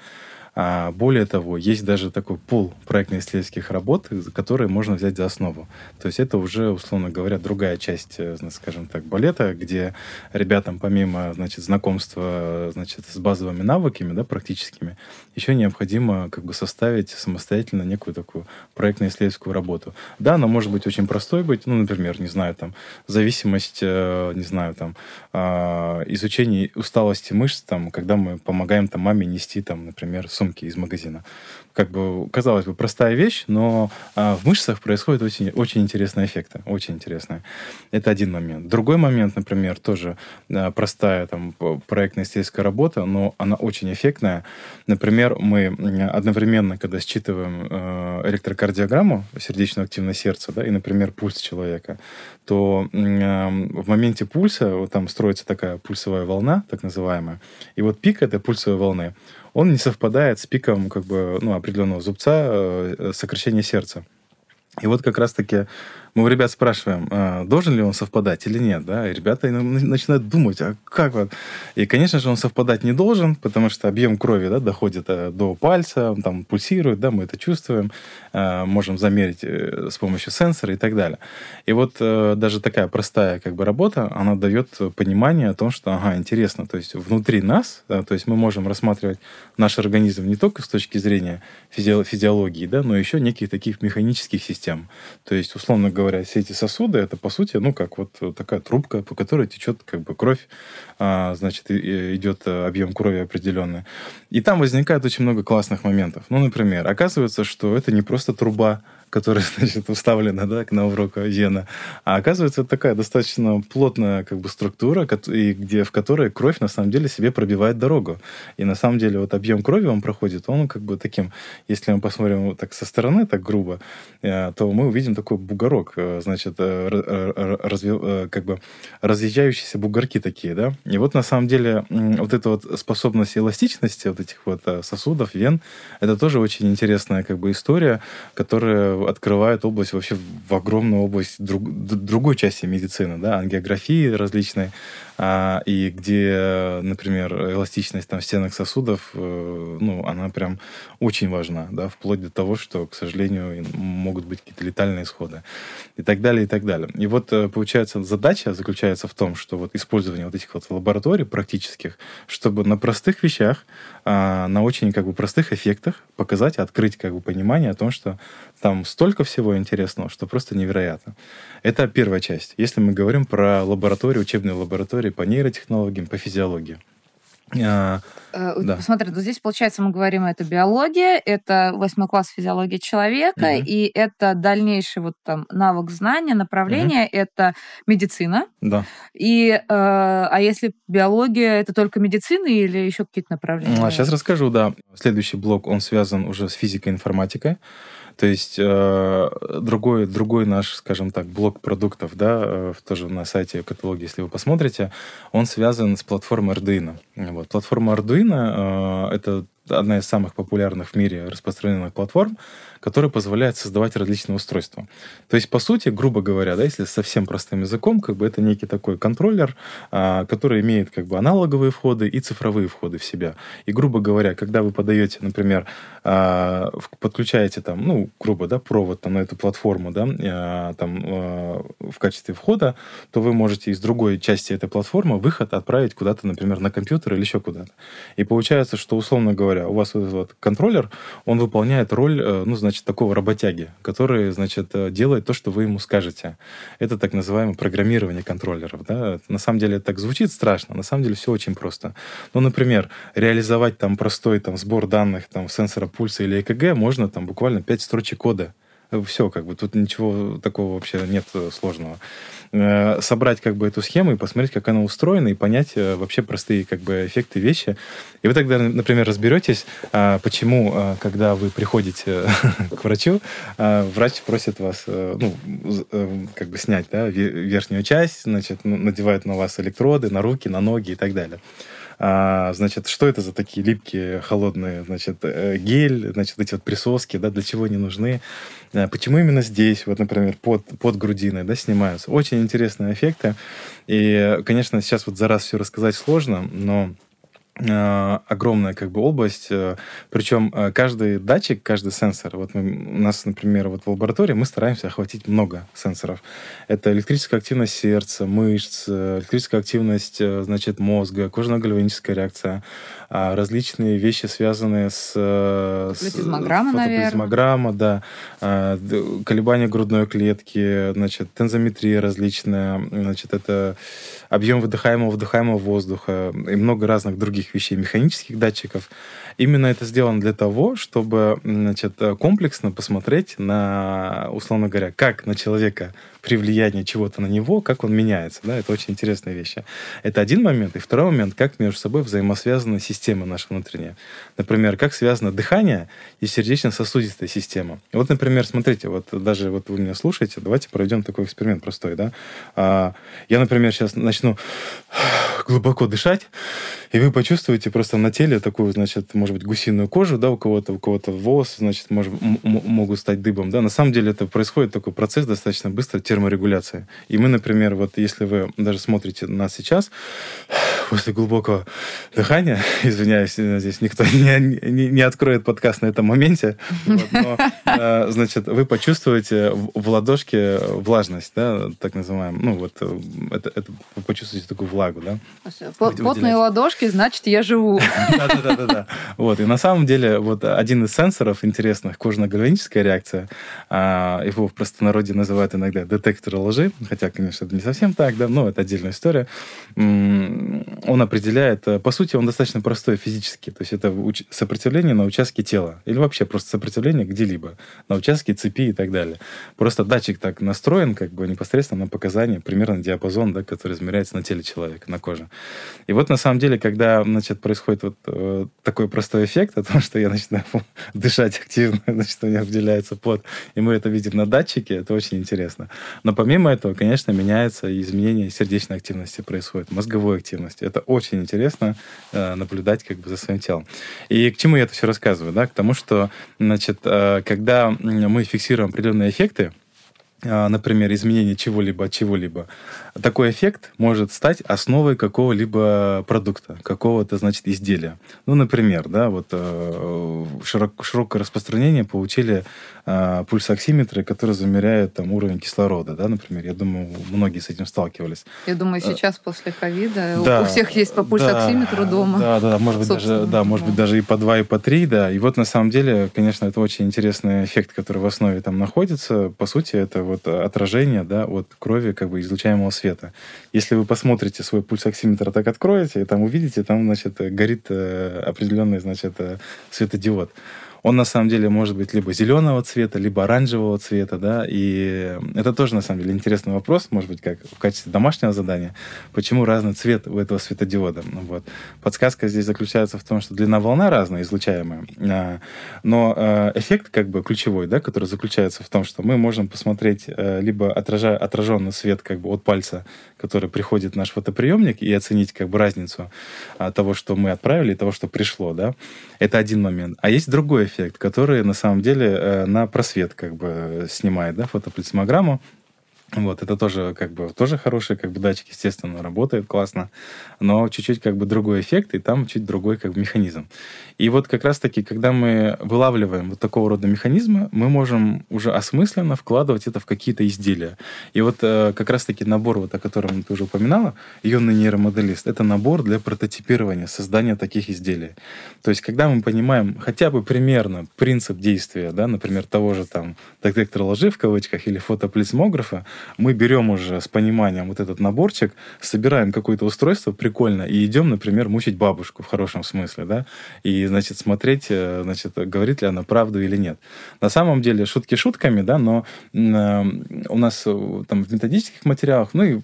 А более того, есть даже такой пул проектно-исследовательских работ, которые можно взять за основу. То есть это уже, условно говоря, другая часть, э, скажем так, балета, где ребятам помимо, значит, знакомства, значит, с базовыми навыками, да, практическими, еще необходимо как бы составить самостоятельно некую такую проектно-исследовательскую работу. Да, она может быть очень простой быть, ну, например, не знаю, там, зависимость, э, не знаю, там, а, изучение усталости мышц, там, когда мы помогаем там маме нести, там, например, сумки из магазина. Как бы, казалось бы, простая вещь, но а, в мышцах происходят очень, очень интересные эффекты. Очень интересные. Это один момент. Другой момент, например, тоже а, простая там проектная исследовательская работа, но она очень эффектная. Например, мы одновременно, когда считываем э, электрокардиограмму сердечную активность сердца, да, и, например, пульс человека, то э, в моменте пульса вот там строится такая пульсовая волна, так называемая, и вот пик этой пульсовой волны, он не совпадает с пиком как бы, ну, определенного зубца э, сокращения сердца. И вот как раз-таки мы у ребят спрашиваем, а, должен ли он совпадать или нет, да, и ребята начинают думать, а как вот? И, конечно же, он совпадать не должен, потому что объем крови, да, доходит э, до пальца, он там пульсирует, да, мы это чувствуем, э, можем замерить э, с помощью сенсора и так далее. И вот даже такая простая как бы работа, она дает понимание о том, что, ага, интересно, то есть внутри нас, да, то есть мы можем рассматривать наш организм не только с точки зрения физиологии, да, но еще неких таких механических систем. То есть, условно говоря, говоря, все эти сосуды, это, по сути, ну, как вот такая трубка, по которой течет как бы кровь, а, значит, идет объем крови определенный. И там возникает очень много классных моментов. Ну, например, оказывается, что это не просто труба, которая, [laughs] значит, уставлена, да, на урок вена. А оказывается, это такая достаточно плотная как бы структура, и где, в которой кровь на самом деле себе пробивает дорогу. И на самом деле вот объем крови он проходит, он как бы таким, если мы посмотрим вот так со стороны, так грубо, э, то мы увидим такой бугорок, э, значит, э, разви, как бы разъезжающиеся бугорки такие, да. И вот на самом деле вот эта вот способность эластичности вот этих вот сосудов, вен, это тоже очень интересная как бы история, которая открывает область вообще в огромную область друг, другой части медицины, да, ангиографии различной, а, и где, например, эластичность там, в стенах сосудов, э, ну, она прям очень важна, да, вплоть до того, что, к сожалению, могут быть какие-то летальные исходы и так далее, и так далее. И вот, э, получается, задача заключается в том, что вот использование вот этих вот лабораторий практических, чтобы на простых вещах, а, на очень как бы простых эффектах показать, открыть как бы понимание о том, что там столько всего интересного, что просто невероятно. Это первая часть. Если мы говорим про лаборатории, учебные лаборатории по нейротехнологиям, по физиологии. А, э, да. Смотри, вот здесь, получается, мы говорим, это биология, это восьмой класс физиологии человека, угу. и это дальнейший вот там навык знания, направление, угу. это медицина. Да. И, э, а если биология, это только медицина или еще какие-то направления? А, сейчас расскажу, да. Следующий блок, он связан уже с физикой-информатикой. То есть э, другой, другой наш, скажем так, блок продуктов, да, э, тоже на сайте каталоге, если вы посмотрите, он связан с платформой Arduino. Вот. Платформа Arduino э, — это одна из самых популярных в мире распространенных платформ, которая позволяет создавать различные устройства. То есть, по сути, грубо говоря, да, если совсем простым языком, как бы это некий такой контроллер, а, который имеет как бы аналоговые входы и цифровые входы в себя. И, грубо говоря, когда вы подаете, например, а, подключаете там, ну, грубо, да, провод там, на эту платформу, да, а, там а, в качестве входа, то вы можете из другой части этой платформы выход отправить куда-то, например, на компьютер или еще куда-то. И получается, что, условно говоря, у вас вот контроллер, он выполняет роль, э, ну, значит, такого работяги, который, значит, э, делает то, что вы ему скажете. Это так называемое программирование контроллеров. Да? На самом деле так звучит страшно, на самом деле все очень просто. Ну, например, реализовать там простой там, сбор данных там, сенсора пульса или ЭКГ можно там буквально 5 строчек кода. Все, как бы тут ничего такого вообще нет э, сложного. Э, собрать как бы эту схему и посмотреть, как она устроена, и понять э, вообще простые как бы эффекты вещи. И вы тогда, например, разберетесь, почему, когда вы приходите [laughs] к врачу, врач просит вас, ну, как бы снять, да, верхнюю часть, значит, надевает на вас электроды, на руки, на ноги и так далее. А, значит, что это за такие липкие, холодные, значит, гель, значит, эти вот присоски, да, для чего они нужны, почему именно здесь, вот, например, под, под грудиной, да, снимаются. Очень интересные эффекты. И, конечно, сейчас вот за раз все рассказать сложно, но Э, огромная как бы область, э, причем э, каждый датчик, каждый сенсор, вот мы, у нас, например, вот в лаборатории мы стараемся охватить много сенсоров. Это электрическая активность сердца, мышц, электрическая активность, значит, мозга, кожно-гальваническая реакция, различные вещи, связанные с... Фотоплазмограмма, фотоплазмограмма, да, колебания грудной клетки, значит, тензометрия различная, значит, это объем выдыхаемого, вдыхаемого воздуха и много разных других вещей, механических датчиков. Именно это сделано для того, чтобы значит, комплексно посмотреть на, условно говоря, как на человека при влиянии чего-то на него, как он меняется. Да? Это очень интересные вещи. Это один момент. И второй момент, как между собой взаимосвязаны системы наши внутренние. Например, как связано дыхание и сердечно-сосудистая система. Вот, например, смотрите, вот даже вот вы меня слушаете, давайте проведем такой эксперимент простой. Да? А, я, например, сейчас начну глубоко дышать, и вы почувствуете просто на теле такую, значит, может быть, гусиную кожу, да, у кого-то, у кого-то волосы, значит, может, могут стать дыбом, да. На самом деле это происходит такой процесс достаточно быстро терморегуляции. И мы, например, вот если вы даже смотрите нас сейчас, после глубокого дыхания, [laughs] извиняюсь, здесь никто не, не, не откроет подкаст на этом моменте, вот, но, э, значит, вы почувствуете в ладошке влажность, да, так называемую, ну, вот, э, это, это вы почувствуете такую влагу, да. Потные ладошки, значит, я живу. [laughs] Да-да-да. Вот, и на самом деле, вот один из сенсоров интересных, кожно-гальваническая реакция, а, его в простонародье называют иногда детектор лжи, хотя, конечно, это не совсем так, да, но это отдельная история он определяет, э, по сути, он достаточно простой физически, то есть это сопротивление на участке тела, или вообще просто сопротивление где-либо, на участке цепи и так далее. Просто датчик так настроен, как бы непосредственно на показания, примерно диапазон, да, который измеряется на теле человека, на коже. И вот на самом деле, когда, значит, происходит вот э, такой простой эффект, о том, что я начинаю [laughs] дышать активно, [laughs] значит, у меня выделяется пот, и мы это видим на датчике, это очень интересно. Но помимо этого, конечно, меняется изменение сердечной активности происходит, мозговой активности это очень интересно э, наблюдать как бы за своим телом. И к чему я это все рассказываю? Да? К тому, что, значит, э, когда мы фиксируем определенные эффекты, например, изменение чего-либо от чего-либо, такой эффект может стать основой какого-либо продукта, какого-то, значит, изделия. Ну, например, да, вот э, широк, широкое распространение получили э, пульсоксиметры, которые замеряют там уровень кислорода, да, например. Я думаю, многие с этим сталкивались. Я думаю, э, сейчас после ковида да, у всех есть по пульсоксиметру да, дома. Да, да, может быть, даже, да, может быть, даже и по два, и по три, да. И вот на самом деле, конечно, это очень интересный эффект, который в основе там находится. По сути, это вот отражение, да, от крови, как бы излучаемого света. Если вы посмотрите свой пульсоксиметр, так откроете, и там увидите, там, значит, горит э, определенный, значит, э, светодиод он на самом деле может быть либо зеленого цвета, либо оранжевого цвета, да, и это тоже на самом деле интересный вопрос, может быть, как в качестве домашнего задания, почему разный цвет у этого светодиода. Вот. Подсказка здесь заключается в том, что длина волна разная, излучаемая, а, но э, эффект как бы ключевой, да, который заключается в том, что мы можем посмотреть э, либо отража, отраженный свет как бы от пальца, который приходит в наш фотоприемник, и оценить как бы разницу того, что мы отправили, и того, что пришло, да. Это один момент. А есть другой эффект, который на самом деле э, на просвет как бы снимает, да, фотоплазмограмму. Вот, это тоже, как бы, тоже хороший, как бы, датчик, естественно, работает классно, но чуть-чуть, как бы, другой эффект, и там чуть другой, как бы, механизм. И вот как раз-таки, когда мы вылавливаем вот такого рода механизмы, мы можем уже осмысленно вкладывать это в какие-то изделия. И вот э, как раз-таки набор, вот о котором ты уже упоминала, ионный нейромоделист, это набор для прототипирования, создания таких изделий. То есть, когда мы понимаем хотя бы примерно принцип действия, да, например, того же там детектора лжи в кавычках или фотоплазмографа, мы берем уже с пониманием вот этот наборчик, собираем какое-то устройство прикольно и идем, например, мучить бабушку в хорошем смысле, да, и, значит, смотреть, э, значит, говорит ли она правду или нет. На самом деле, шутки шутками, да, но э, у нас э, там в методических материалах, ну и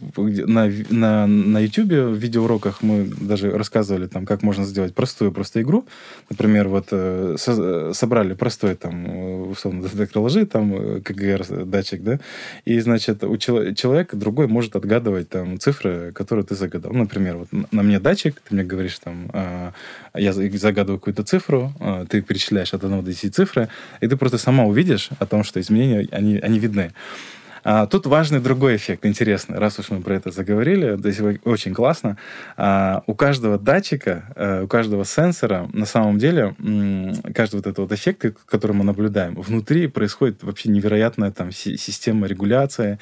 на, на, на YouTube в видеоуроках мы даже рассказывали там, как можно сделать простую просто игру. Например, вот со, собрали простой там, условно, детектор лжи, там, КГР датчик, да, и, значит, у человека другой может отгадывать там цифры, которые ты загадал. Например, вот на мне датчик, ты мне говоришь там, э, я загадываю какую-то цифру, э, ты перечисляешь от 1 до 10 цифры, и ты просто сама увидишь о том, что изменения, они, они видны. А, тут важный другой эффект, интересный, раз уж мы про это заговорили, то есть очень классно. А, у каждого датчика, а, у каждого сенсора, на самом деле, каждый вот этот вот эффект, который мы наблюдаем, внутри происходит вообще невероятная там система регуляции,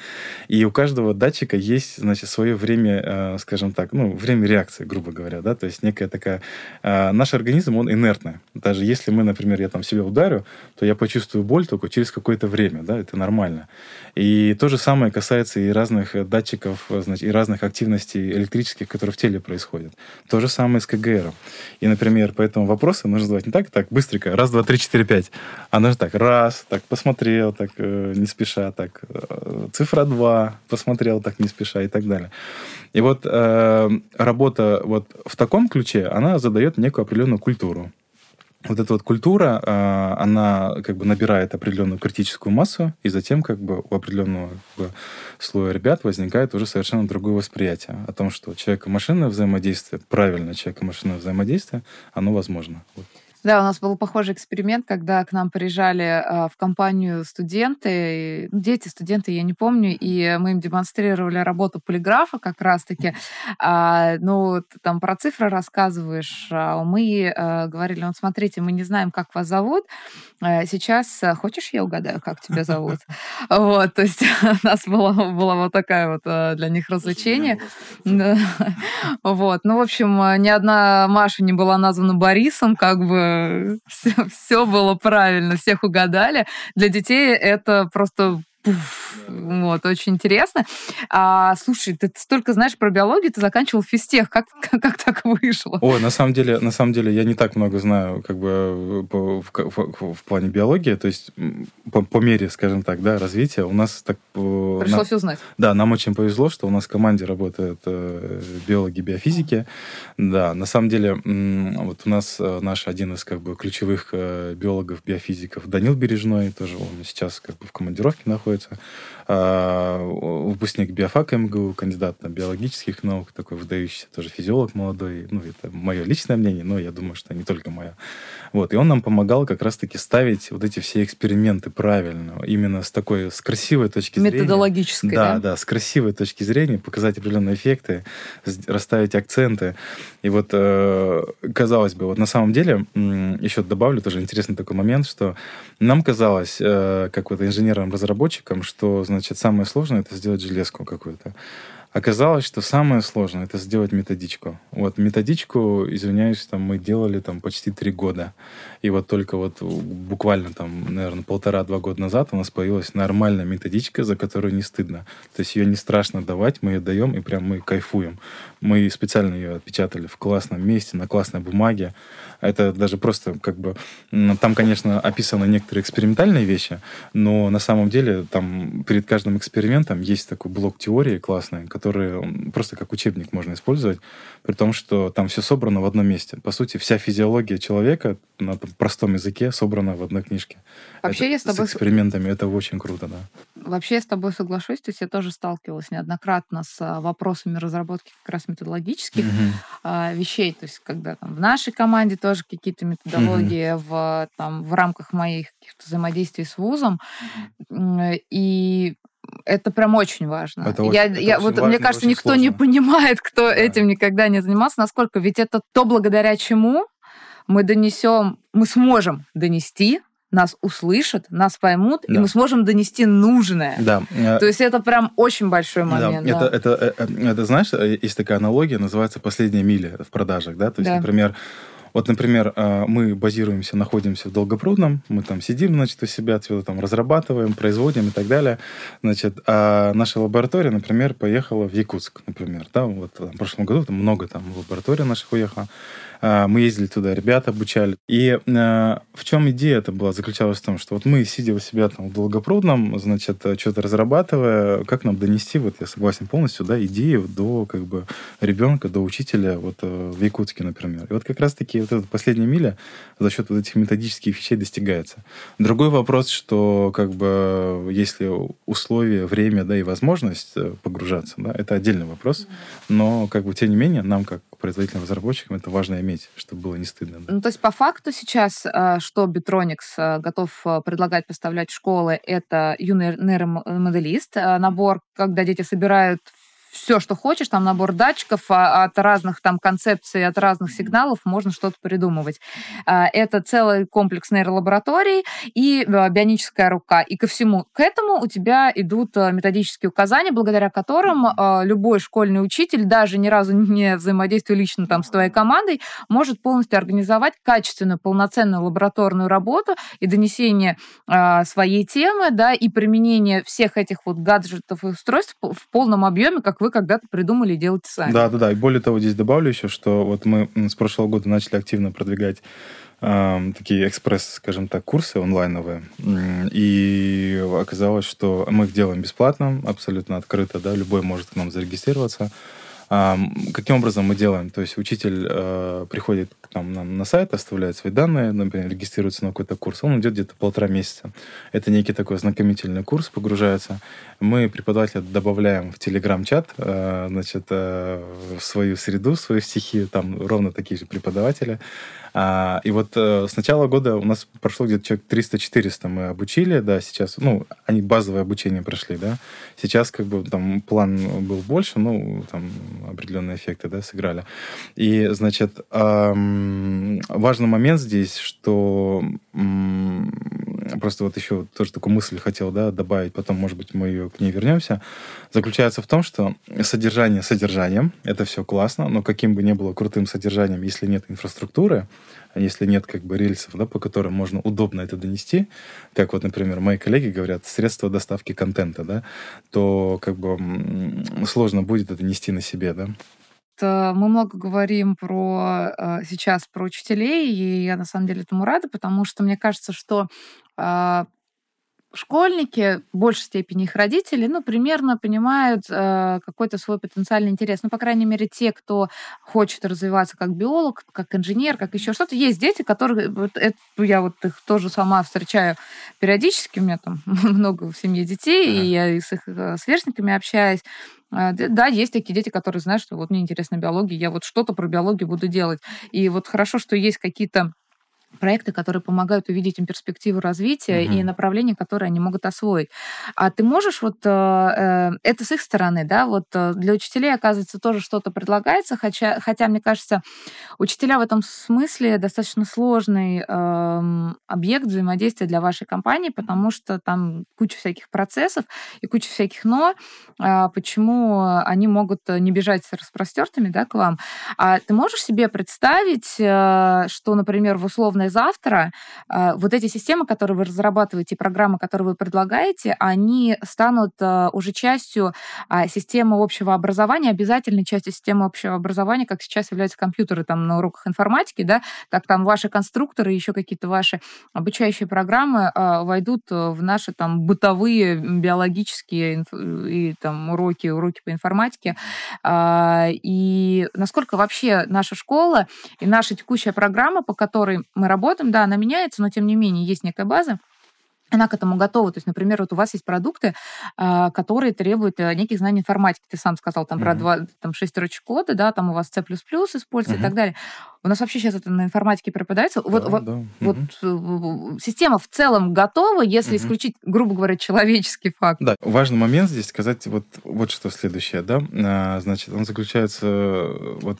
и у каждого датчика есть, значит, свое время, а, скажем так, ну, время реакции, грубо говоря, да, то есть некая такая... А, наш организм, он инертный. Даже если мы, например, я там себя ударю, то я почувствую боль только через какое-то время, да, это нормально. И то же самое касается и разных э, датчиков, э, значит, и разных активностей электрических, которые в теле происходят. То же самое с КГР. И, например, по этому вопросу нужно задавать не так, так, быстренько, раз, два, три, четыре, пять, а нужно так, раз, так, посмотрел, так, э, не спеша, так, цифра два, посмотрел, так, не спеша и так далее. И вот э, работа вот в таком ключе, она задает некую определенную культуру вот эта вот культура, а, она как бы набирает определенную критическую массу, и затем как бы у определенного как бы, слоя ребят возникает уже совершенно другое восприятие о том, что человек-машинное взаимодействие, правильное человек-машинное взаимодействие, оно возможно. Вот. Да, у нас был похожий эксперимент, когда к нам приезжали э, в компанию студенты, ну, дети, студенты, я не помню, и мы им демонстрировали работу полиграфа как раз-таки. А, ну, ты там про цифры рассказываешь. А мы а, говорили, ну, смотрите, мы не знаем, как вас зовут. А сейчас, хочешь, я угадаю, как тебя зовут? [laughs] Вот, то есть [laughs] у нас была, была вот такая вот для них развлечение. [laughs] Вот, ну, в общем, ни одна Маша не была названа Борисом, как бы все, все было правильно, всех угадали. Для детей это просто вот, очень интересно. А, слушай, ты столько знаешь про биологию, ты заканчивал физтех. Как, [laughs] как, как так вышло? Ой, на самом деле, на самом деле я не так много знаю как бы по, в, в, в плане биологии. То есть по, по мере, скажем так, да, развития у нас так... Пришлось нам, узнать. Да, нам очень повезло, что у нас в команде работают э, биологи, биофизики. Да, на самом деле вот у нас э, наш один из как бы ключевых э, биологов, биофизиков Данил Бережной, тоже он сейчас как бы в командировке находится находится. А, выпускник биофака МГУ, кандидат на биологических наук, такой выдающийся тоже физиолог молодой. Ну, это мое личное мнение, но я думаю, что не только мое. Вот, и он нам помогал как раз-таки ставить вот эти все эксперименты правильно, именно с такой, с красивой точки зрения. Методологической, да? Да, да, с красивой точки зрения, показать определенные эффекты, расставить акценты. И вот, э, казалось бы, вот на самом деле, еще добавлю тоже интересный такой момент, что нам казалось, э, как вот инженерам-разработчикам, что, значит, самое сложное — это сделать железку какую-то. Оказалось, что самое сложное это сделать методичку. Вот методичку, извиняюсь, там мы делали там почти три года. И вот только вот буквально там, наверное, полтора-два года назад у нас появилась нормальная методичка, за которую не стыдно. То есть ее не страшно давать, мы ее даем и прям мы кайфуем. Мы специально ее отпечатали в классном месте, на классной бумаге. Это даже просто как бы... Там, конечно, описаны некоторые экспериментальные вещи, но на самом деле там перед каждым экспериментом есть такой блок теории классный, который просто как учебник можно использовать, при том, что там все собрано в одном месте. По сути, вся физиология человека на простом языке собрана в одной книжке. Вообще это, я с тобой... С экспериментами это очень круто, да. Вообще я с тобой соглашусь, то есть я тоже сталкивалась неоднократно с а, вопросами разработки как раз методологических mm-hmm. вещей, то есть когда там в нашей команде тоже какие-то методологии mm-hmm. в, там, в рамках моих каких-то взаимодействий с вузом, и это прям очень важно. Это очень, я, это я, очень вот, важно, мне кажется, никто сложно. не понимает, кто да. этим никогда не занимался, насколько ведь это то, благодаря чему мы донесем, мы сможем донести нас услышат, нас поймут, да. и мы сможем донести нужное. Да. То есть это прям очень большой момент. Да. Да. Это, это, это, это, знаешь, есть такая аналогия, называется «последняя миля» в продажах. Да? То есть, да. например, вот, например, а, мы базируемся, находимся в Долгопрудном, мы там сидим, значит, у себя отсюда там разрабатываем, производим и так далее. Значит, а наша лаборатория, например, поехала в Якутск, например. Да, вот в прошлом году там много там лабораторий наших уехало. А, мы ездили туда, ребята обучали. И а, в чем идея это была? Заключалась в том, что вот мы, сидя у себя там в Долгопрудном, значит, что-то разрабатывая, как нам донести, вот я согласен полностью, да, идею до как бы ребенка, до учителя вот э, в Якутске, например. И вот как раз-таки вот эта последняя миля за счет вот этих методических вещей достигается. Другой вопрос, что как бы если условия, время, да, и возможность э, погружаться, да, это отдельный вопрос. Но как бы тем не менее нам как производителям разработчикам это важно иметь, чтобы было не стыдно. Ну, то есть по факту сейчас, э, что Bitronics готов предлагать поставлять в школы, это юный нейромоделист, набор, когда дети собирают все, что хочешь, там набор датчиков а, от разных там концепций, от разных сигналов можно что-то придумывать. А, это целый комплекс нейролабораторий и а, бионическая рука. И ко всему к этому у тебя идут методические указания, благодаря которым любой школьный учитель, даже ни разу не взаимодействуя лично там с твоей командой, может полностью организовать качественную, полноценную лабораторную работу и донесение своей темы, да, и применение всех этих вот гаджетов и устройств в полном объеме, как вы когда-то придумали делать сами. Да, да, да. И более того, здесь добавлю еще, что вот мы с прошлого года начали активно продвигать такие экспресс, скажем так, курсы онлайновые. И оказалось, что мы их делаем бесплатно, абсолютно открыто, да, любой может к нам зарегистрироваться. Каким образом мы делаем? То есть учитель э, приходит к нам на, на сайт, оставляет свои данные, например, регистрируется на какой-то курс. Он идет где-то полтора месяца. Это некий такой ознакомительный курс, погружается. Мы преподавателя добавляем в телеграм-чат, э, значит, э, в свою среду, в свою стихию. Там ровно такие же преподаватели. А, и вот э, с начала года у нас прошло где-то человек 300-400 мы обучили, да, сейчас, ну, они базовое обучение прошли, да. Сейчас как бы там план был больше, ну, там определенные эффекты, да, сыграли. И, значит, важный момент здесь, что просто вот еще тоже такую мысль хотел, да, добавить, потом, может быть, мы ее к ней вернемся, заключается в том, что содержание содержанием, это все классно, но каким бы ни было крутым содержанием, если нет инфраструктуры, если нет как бы рельсов, да, по которым можно удобно это донести, как вот, например, мои коллеги говорят, средства доставки контента, да, то как бы сложно будет это нести на себе, да. Мы много говорим про э, сейчас про учителей, и я на самом деле этому рада, потому что мне кажется, что э, школьники, в большей степени их родители, ну, примерно понимают э, какой-то свой потенциальный интерес. Ну, по крайней мере, те, кто хочет развиваться как биолог, как инженер, как еще что-то. Есть дети, которые... Вот это, я вот их тоже сама встречаю периодически. У меня там [laughs] много в семье детей, ага. и я с их э, сверстниками общаюсь. А, да, есть такие дети, которые знают, что вот мне интересна биология, я вот что-то про биологию буду делать. И вот хорошо, что есть какие-то проекты, которые помогают увидеть им перспективу развития угу. и направления, которые они могут освоить. А ты можешь вот э, э, это с их стороны, да, вот э, для учителей оказывается тоже что-то предлагается, хотя, хотя мне кажется, учителя в этом смысле достаточно сложный э, объект взаимодействия для вашей компании, потому что там куча всяких процессов и куча всяких но, э, почему они могут не бежать с распростертыми, да, к вам. А ты можешь себе представить, э, что, например, в условной завтра э, вот эти системы, которые вы разрабатываете, программы, которые вы предлагаете, они станут э, уже частью а, системы общего образования, обязательной частью системы общего образования, как сейчас являются компьютеры там на уроках информатики, да, как там ваши конструкторы, еще какие-то ваши обучающие программы войдут в наши там бытовые биологические и там уроки, уроки по информатике. А, и насколько вообще наша школа и наша текущая программа, по которой мы работаем, да, она меняется, но тем не менее есть некая база, она к этому готова. То есть, например, вот у вас есть продукты, а, которые требуют э, неких знаний информатики. Ты сам сказал там mm-hmm. про два, там, шесть строчек кода, да, там у вас C++ используется mm-hmm. и так далее. У нас вообще сейчас это на информатике преподается. Да, вот, да. вот, mm-hmm. вот система в целом готова, если mm-hmm. исключить, грубо говоря, человеческий факт. Да, важный момент здесь сказать вот, вот что следующее, да. А, значит, он заключается э, вот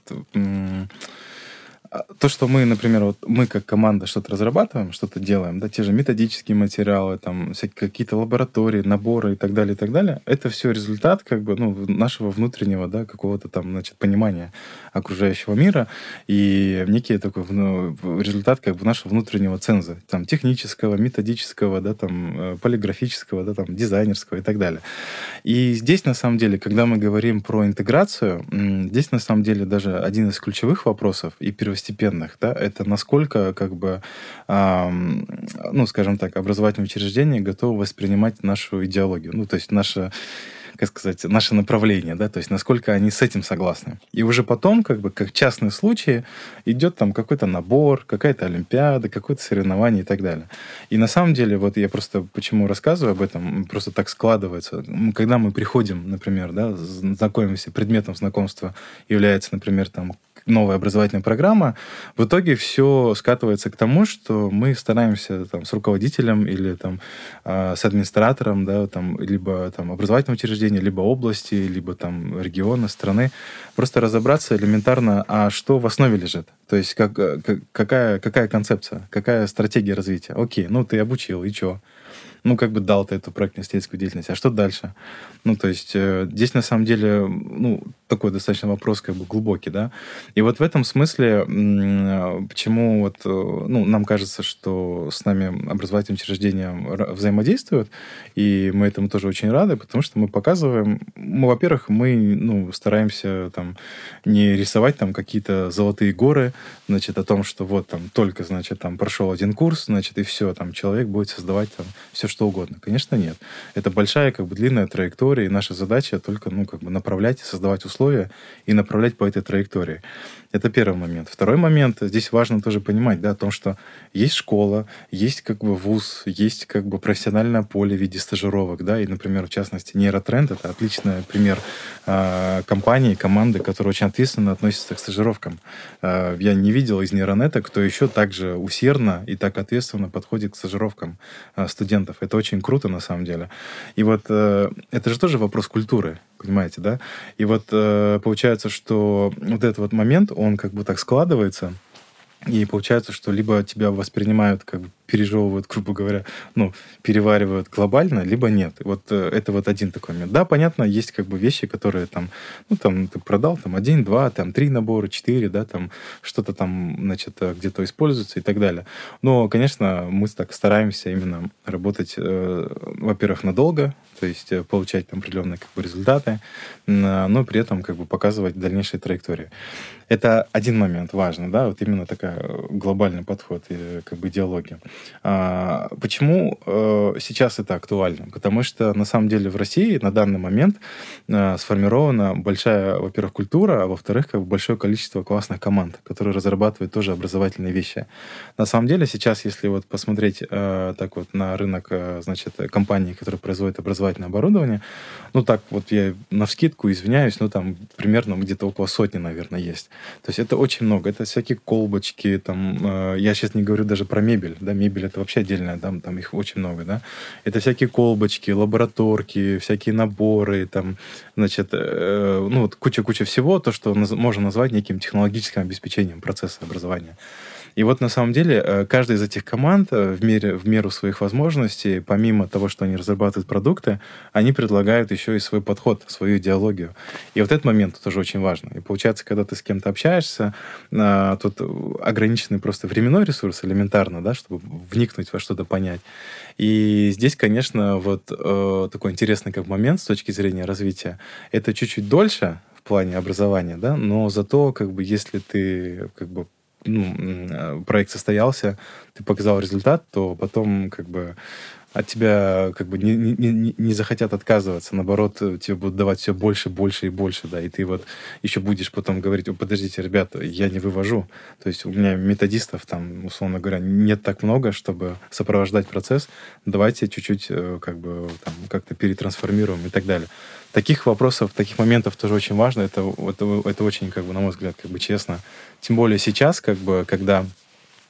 то, что мы, например, вот мы как команда что-то разрабатываем, что-то делаем, да, те же методические материалы, там, всякие какие-то лаборатории, наборы и так далее, и так далее, это все результат, как бы, ну, нашего внутреннего, да, какого-то там, значит, понимания окружающего мира и некий такой ну, результат, как бы, нашего внутреннего ценза, там, технического, методического, да, там, э, полиграфического, да, там, дизайнерского и так далее. И здесь, на самом деле, когда мы говорим про интеграцию, здесь, на самом деле, даже один из ключевых вопросов и первостепенных первостепенных, да, это насколько, как бы, эм, ну, скажем так, образовательные учреждения готовы воспринимать нашу идеологию, ну, то есть наше как сказать, наше направление, да, то есть насколько они с этим согласны. И уже потом, как бы, как частные случаи, идет там какой-то набор, какая-то олимпиада, какое-то соревнование и так далее. И на самом деле, вот я просто почему рассказываю об этом, просто так складывается. Когда мы приходим, например, да, знакомимся, предметом знакомства является, например, там новая образовательная программа, в итоге все скатывается к тому, что мы стараемся там, с руководителем или там, э, с администратором, да, там, либо там, образовательного учреждения, либо области, либо там, региона, страны, просто разобраться элементарно, а что в основе лежит. То есть как, как, какая, какая концепция, какая стратегия развития. Окей, ну ты обучил, и что? Ну, как бы дал ты эту проектно-исследовательскую деятельность, а что дальше? Ну, то есть э, здесь, на самом деле, ну, такой достаточно вопрос как бы глубокий, да. И вот в этом смысле, почему вот, э, ну, нам кажется, что с нами образовательные учреждения взаимодействуют, и мы этому тоже очень рады, потому что мы показываем, мы, во-первых, мы, ну, стараемся там не рисовать там какие-то золотые горы, значит, о том, что вот там только, значит, там прошел один курс, значит, и все, там человек будет создавать там все, что угодно. Конечно, нет. Это большая, как бы, длинная траектория, и наша задача только, ну, как бы направлять и создавать условия и направлять по этой траектории. Это первый момент. Второй момент, здесь важно тоже понимать, да, о том, что есть школа, есть как бы вуз, есть как бы профессиональное поле в виде стажировок, да, и, например, в частности, Нейротренд — это отличный пример э, компании, команды, которая очень ответственно относится к стажировкам. Э, я не видел из нейронета, кто еще так же усердно и так ответственно подходит к стажировкам э, студентов. Это очень круто, на самом деле. И вот э, это же тоже вопрос культуры, понимаете, да? И вот э, получается, что вот этот вот момент, он как бы так складывается, и получается, что либо тебя воспринимают как бы пережевывают, [laughs] грубо говоря, ну, переваривают глобально, либо нет. Вот э, это вот один такой момент. Да, понятно, есть как бы вещи, которые там, ну, там, ты продал там один, два, там, три набора, четыре, да, там, что-то там, значит, э, где-то используется и так далее. Но, конечно, мы так стараемся именно работать, э, во-первых, надолго, то есть э, получать там определенные как бы, результаты, но при этом как бы показывать дальнейшие траектории. Это один момент важный, да, вот именно такая глобальный подход и как бы идеология. А, почему э, сейчас это актуально? Потому что на самом деле в России на данный момент э, сформирована большая, во-первых, культура, а во-вторых, как большое количество классных команд, которые разрабатывают тоже образовательные вещи. На самом деле сейчас, если вот посмотреть э, так вот на рынок, значит, компаний, которые производят образовательное оборудование, ну так вот я на вскидку извиняюсь, ну там примерно где-то около сотни, наверное, есть. То есть это очень много. Это всякие колбочки, там, я сейчас не говорю даже про мебель, да, мебель это вообще отдельная, там, там их очень много, да. Это всякие колбочки, лабораторки, всякие наборы, там, значит, э, ну, вот куча-куча всего, то, что наз- можно назвать неким технологическим обеспечением процесса образования. И вот на самом деле э, каждая из этих команд э, в, мере, в меру своих возможностей, помимо того, что они разрабатывают продукты, они предлагают еще и свой подход, свою идеологию. И вот этот момент тоже очень важно. И получается, когда ты с кем-то общаешься, а, тут ограниченный просто временной ресурс элементарно, да, чтобы вникнуть во что-то понять. И здесь, конечно, вот э, такой интересный как момент с точки зрения развития. Это чуть-чуть дольше, в плане образования, да, но зато, как бы, если ты, как бы, ну, э, проект состоялся, ты показал результат, то потом как бы от тебя как бы не, не, не захотят отказываться, наоборот, тебе будут давать все больше, больше и больше, да, и ты вот еще будешь потом говорить, подождите, ребята, я не вывожу, то есть у меня методистов там, условно говоря, нет так много, чтобы сопровождать процесс, давайте чуть-чуть э, как бы там как-то перетрансформируем и так далее. Таких вопросов, таких моментов тоже очень важно, это, это, это очень, как бы, на мой взгляд, как бы честно, тем более сейчас, как бы, когда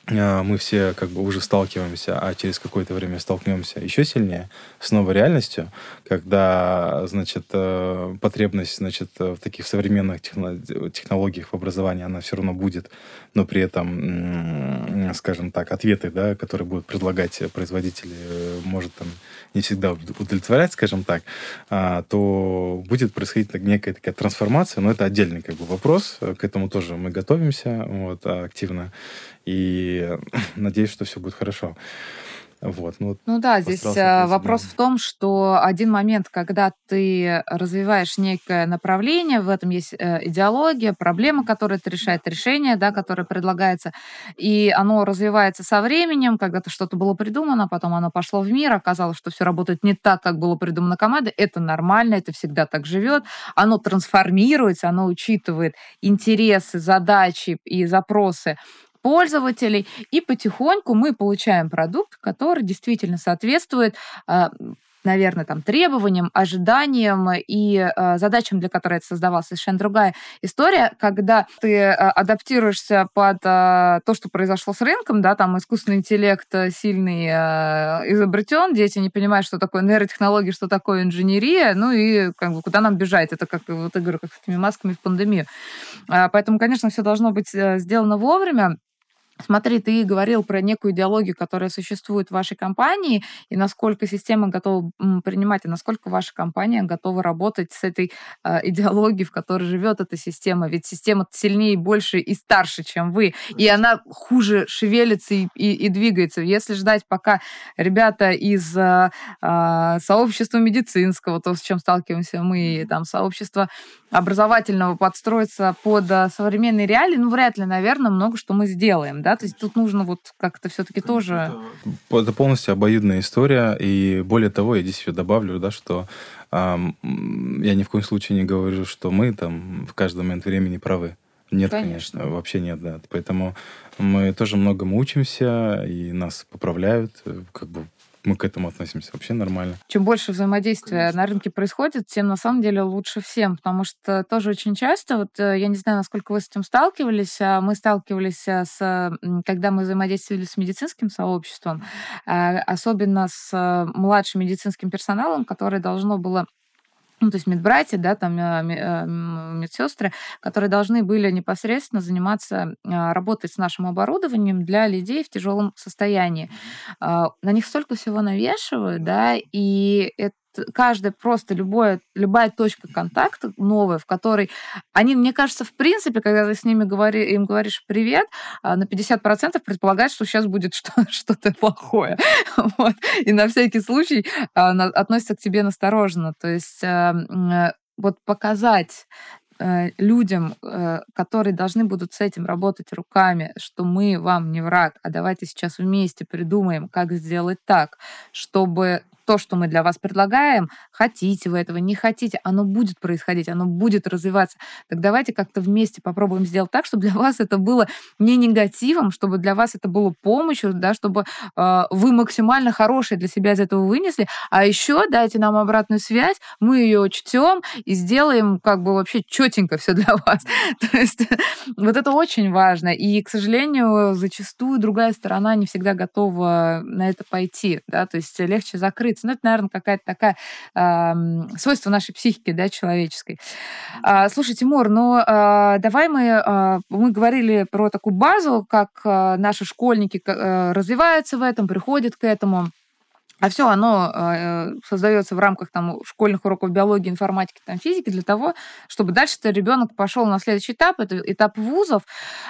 мы все как бы уже сталкиваемся, а через какое-то время столкнемся еще сильнее с новой реальностью, когда, значит, э, потребность, значит, в таких современных технологиях в образовании, она все равно будет, но при этом, скажем так, ответы, да, которые будут предлагать производители, э, может там не всегда удовлетворять, скажем так, а, то будет происходить некая такая трансформация, но это отдельный как бы вопрос, к этому тоже мы готовимся вот, активно, и [laughs] надеюсь, что все будет хорошо. Вот, ну, ну да, здесь э, вопрос в том, что один момент, когда ты развиваешь некое направление, в этом есть э, идеология, проблема, которую ты решаешь, решение, да, которое предлагается, и оно развивается со временем, когда-то что-то было придумано, потом оно пошло в мир, оказалось, что все работает не так, как было придумано командой, это нормально, это всегда так живет, оно трансформируется, оно учитывает интересы, задачи и запросы пользователей, и потихоньку мы получаем продукт, который действительно соответствует а, наверное, там, требованиям, ожиданиям и э, задачам, для которой это создавалось. Совершенно другая история, когда ты э, адаптируешься под э, то, что произошло с рынком, да, там искусственный интеллект сильный э, изобретен, дети не понимают, что такое нейротехнологии, что такое инженерия, ну и как бы куда нам бежать? Это как, вот я говорю, как с этими масками в пандемию. Э, поэтому, конечно, все должно быть сделано вовремя. Смотри, ты говорил про некую идеологию, которая существует в вашей компании, и насколько система готова принимать, и насколько ваша компания готова работать с этой э, идеологией, в которой живет эта система. Ведь система сильнее, больше и старше, чем вы, и она хуже шевелится и, и, и двигается. Если ждать, пока ребята из э, э, сообщества медицинского, то, с чем сталкиваемся мы, там, сообщества образовательного подстроиться под современные реалии, ну, вряд ли, наверное, много что мы сделаем да, то есть тут нужно вот как-то все-таки тоже... Это полностью обоюдная история, и более того, я здесь еще добавлю, да, что эм, я ни в коем случае не говорю, что мы там в каждый момент времени правы. Нет, конечно. конечно, вообще нет, да. Поэтому мы тоже многому учимся, и нас поправляют, э, как бы мы к этому относимся вообще нормально. Чем больше взаимодействия Конечно. на рынке происходит, тем на самом деле лучше всем, потому что тоже очень часто, вот э, я не знаю, насколько вы с этим сталкивались, а мы сталкивались э, с, когда мы взаимодействовали с медицинским сообществом, а, особенно с э, младшим медицинским персоналом, которое должно было ну, то есть медбратья, да, там э, э, медсестры, которые должны были непосредственно заниматься, а, работать с нашим оборудованием для людей в тяжелом состоянии. А, на них столько всего навешивают, да, и это каждая просто любое, любая точка контакта новая, в которой они, мне кажется, в принципе, когда ты с ними говори, им говоришь привет, а, на 50% предполагают, что сейчас будет [laughs] что-то плохое. Вот. И на всякий случай а, относятся к тебе настороженно. То есть э, вот показать э, людям, э, которые должны будут с этим работать руками, что мы вам не враг, а давайте сейчас вместе придумаем, как сделать так, чтобы то, что мы для вас предлагаем, хотите вы этого, не хотите, оно будет происходить, оно будет развиваться. Так давайте как-то вместе попробуем сделать так, чтобы для вас это было не негативом, чтобы для вас это было помощью, да, чтобы э, вы максимально хорошее для себя из этого вынесли, а еще дайте нам обратную связь, мы ее учтем и сделаем как бы вообще четенько все для вас. [laughs] То есть вот это очень важно. И, к сожалению, зачастую другая сторона не всегда готова на это пойти, да, то есть легче закрыть двигаться. Ну, это, наверное, какая-то такая э, свойство нашей психики, да, человеческой. А, слушай, Тимур, ну, э, давай мы, э, мы говорили про такую базу, как э, наши школьники э, развиваются в этом, приходят к этому. А все оно э, создается в рамках там, школьных уроков биологии, информатики, там, физики для того, чтобы дальше ребенок пошел на следующий этап, это этап вузов.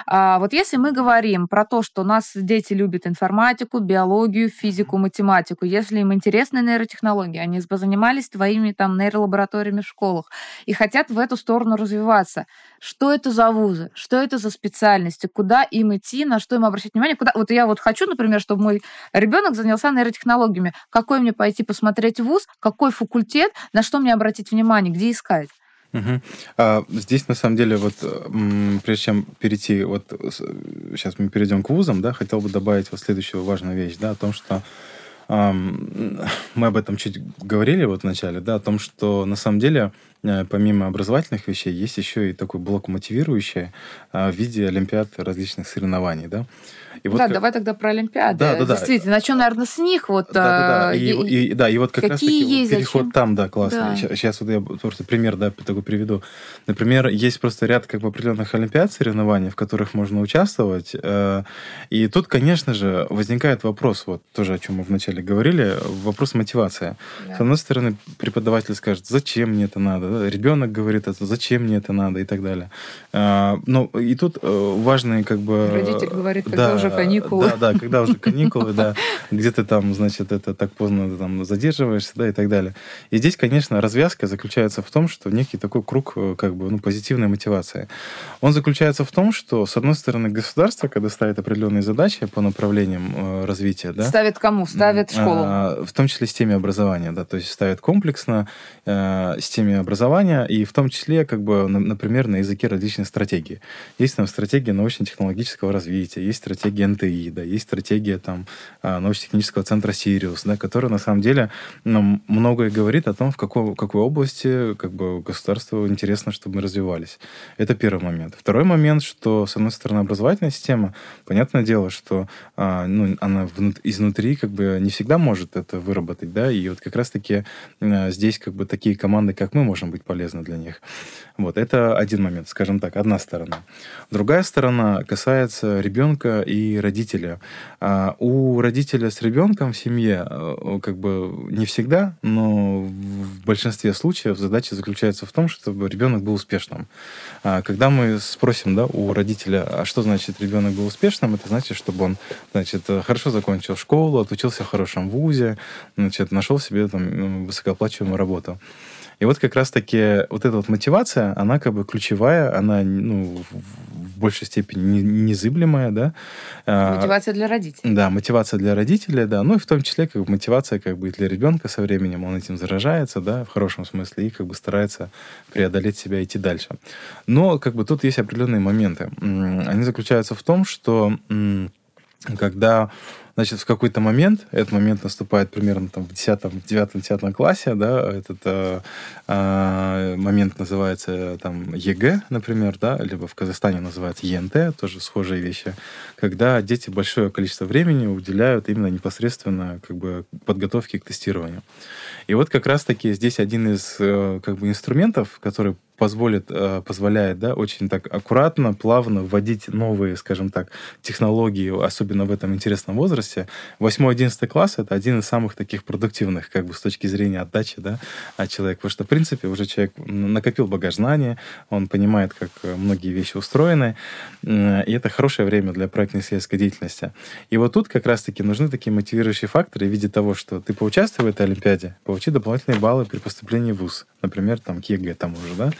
А вот если мы говорим про то, что у нас дети любят информатику, биологию, физику, математику, если им интересны нейротехнологии, они бы занимались твоими там нейролабораториями в школах и хотят в эту сторону развиваться, что это за вузы, что это за специальности, куда им идти, на что им обращать внимание, куда... Вот я вот хочу, например, чтобы мой ребенок занялся нейротехнологиями какой мне пойти посмотреть вуз, какой факультет, на что мне обратить внимание, где искать. Угу. А, здесь на самом деле вот прежде чем перейти вот сейчас мы перейдем к вузам, да, хотел бы добавить вот следующую важную вещь, да, о том, что мы об этом чуть говорили вот в начале, да, о том, что на самом деле э, помимо образовательных вещей есть еще и такой блок мотивирующий а, в виде олимпиад различных соревнований, да. И вот да, как... давай тогда про Олимпиады. Да, да, да. Действительно, начнем, наверное, с них. Вот, да, да, да. И, и, и, да, и вот как раз таки есть, переход зачем? там, да, классный. Да. Сейчас, сейчас вот я просто пример, да, такой приведу. Например, есть просто ряд как бы определенных Олимпиад соревнований, в которых можно участвовать. Э, и тут, конечно же, возникает вопрос, вот тоже о чем мы вначале говорили, вопрос мотивации. Да. С одной стороны, преподаватель скажет, зачем мне это надо? Ребенок говорит, это, зачем мне это надо и так далее. Э, ну, и тут э, важные как бы... Родитель говорит, когда да, уже каникулы. Да, да, когда уже каникулы, да, где ты там, значит, это так поздно там задерживаешься, да, и так далее. И здесь, конечно, развязка заключается в том, что некий такой круг, э, как бы, ну, позитивной мотивации. Он заключается в том, что, с одной стороны, государство, когда ставит определенные задачи по направлениям э, развития, да. Ставит кому? Ставит школу? В том числе системе образования, да, то есть ставит комплексно э, системе образования, и в том числе, как бы, на, например, на языке различных стратегий. Есть там стратегия научно-технологического развития, есть стратегия НТИ, да, есть стратегия там научно-технического центра Сириус, да, которая на самом деле ну, многое говорит о том, в какой, какой области как бы, государству интересно, чтобы мы развивались. Это первый момент. Второй момент, что, с одной стороны, образовательная система, понятное дело, что а, ну, она изнутри как бы не всегда может это выработать, да, и вот как раз-таки а, здесь как бы такие команды, как мы, можем быть полезны для них. Вот, это один момент, скажем так, одна сторона. Другая сторона касается ребенка и родителя. А у родителя с ребенком в семье э, как бы не всегда, но в большинстве случаев задача заключается в том, чтобы ребенок был успешным. А когда мы спросим да, у родителя, а что значит ребенок был успешным, это значит, чтобы он значит, хорошо закончил школу, отучился в хорошем вузе, значит, нашел себе там, высокооплачиваемую работу. И вот как раз-таки вот эта вот мотивация, она как бы ключевая, она ну, в большей степени незыблемая, да. А, мотивация для родителей. Да, мотивация для родителей, да. Ну и в том числе как бы мотивация как бы и для ребенка со временем, он этим заражается, да, в хорошем смысле, и как бы старается преодолеть себя идти дальше. Но как бы тут есть определенные моменты. Они заключаются в том, что когда Значит, в какой-то момент, этот момент наступает примерно там в 10, 9-10 классе, да, этот э, э, момент называется там ЕГЭ, например, да, либо в Казахстане называется ЕНТ, тоже схожие вещи, когда дети большое количество времени уделяют именно непосредственно как бы подготовке к тестированию. И вот как раз-таки здесь один из э, как бы инструментов, который позволит, э, позволяет да, очень так аккуратно, плавно вводить новые, скажем так, технологии, особенно в этом интересном возрасте. 8-11 класс — это один из самых таких продуктивных, как бы с точки зрения отдачи да, от человека. Потому что, в принципе, уже человек накопил багаж знаний, он понимает, как многие вещи устроены, и это хорошее время для проектно-исследовательской деятельности. И вот тут как раз-таки нужны такие мотивирующие факторы в виде того, что ты поучаствуй в этой Олимпиаде, получи дополнительные баллы при поступлении в ВУЗ. например, там, к ЕГЭ тому же, да.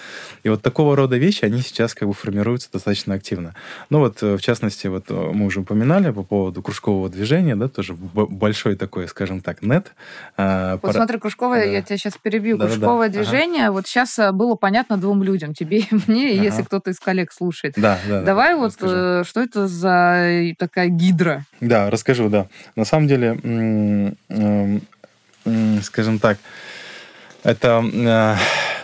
И вот такого рода вещи, они сейчас как бы формируются достаточно активно. Ну вот, в частности, вот мы уже упоминали по поводу кружкового движения, да, тоже большой такой, скажем так, нет. Вот пара... смотри, кружковое, да. я тебя сейчас перебью, да, кружковое да, да. движение, ага. вот сейчас было понятно двум людям, тебе и [laughs] мне, ага. если кто-то из коллег слушает. Да, да. Давай да, вот, расскажу. что это за такая гидра? Да, расскажу, да. На самом деле, скажем так, это э,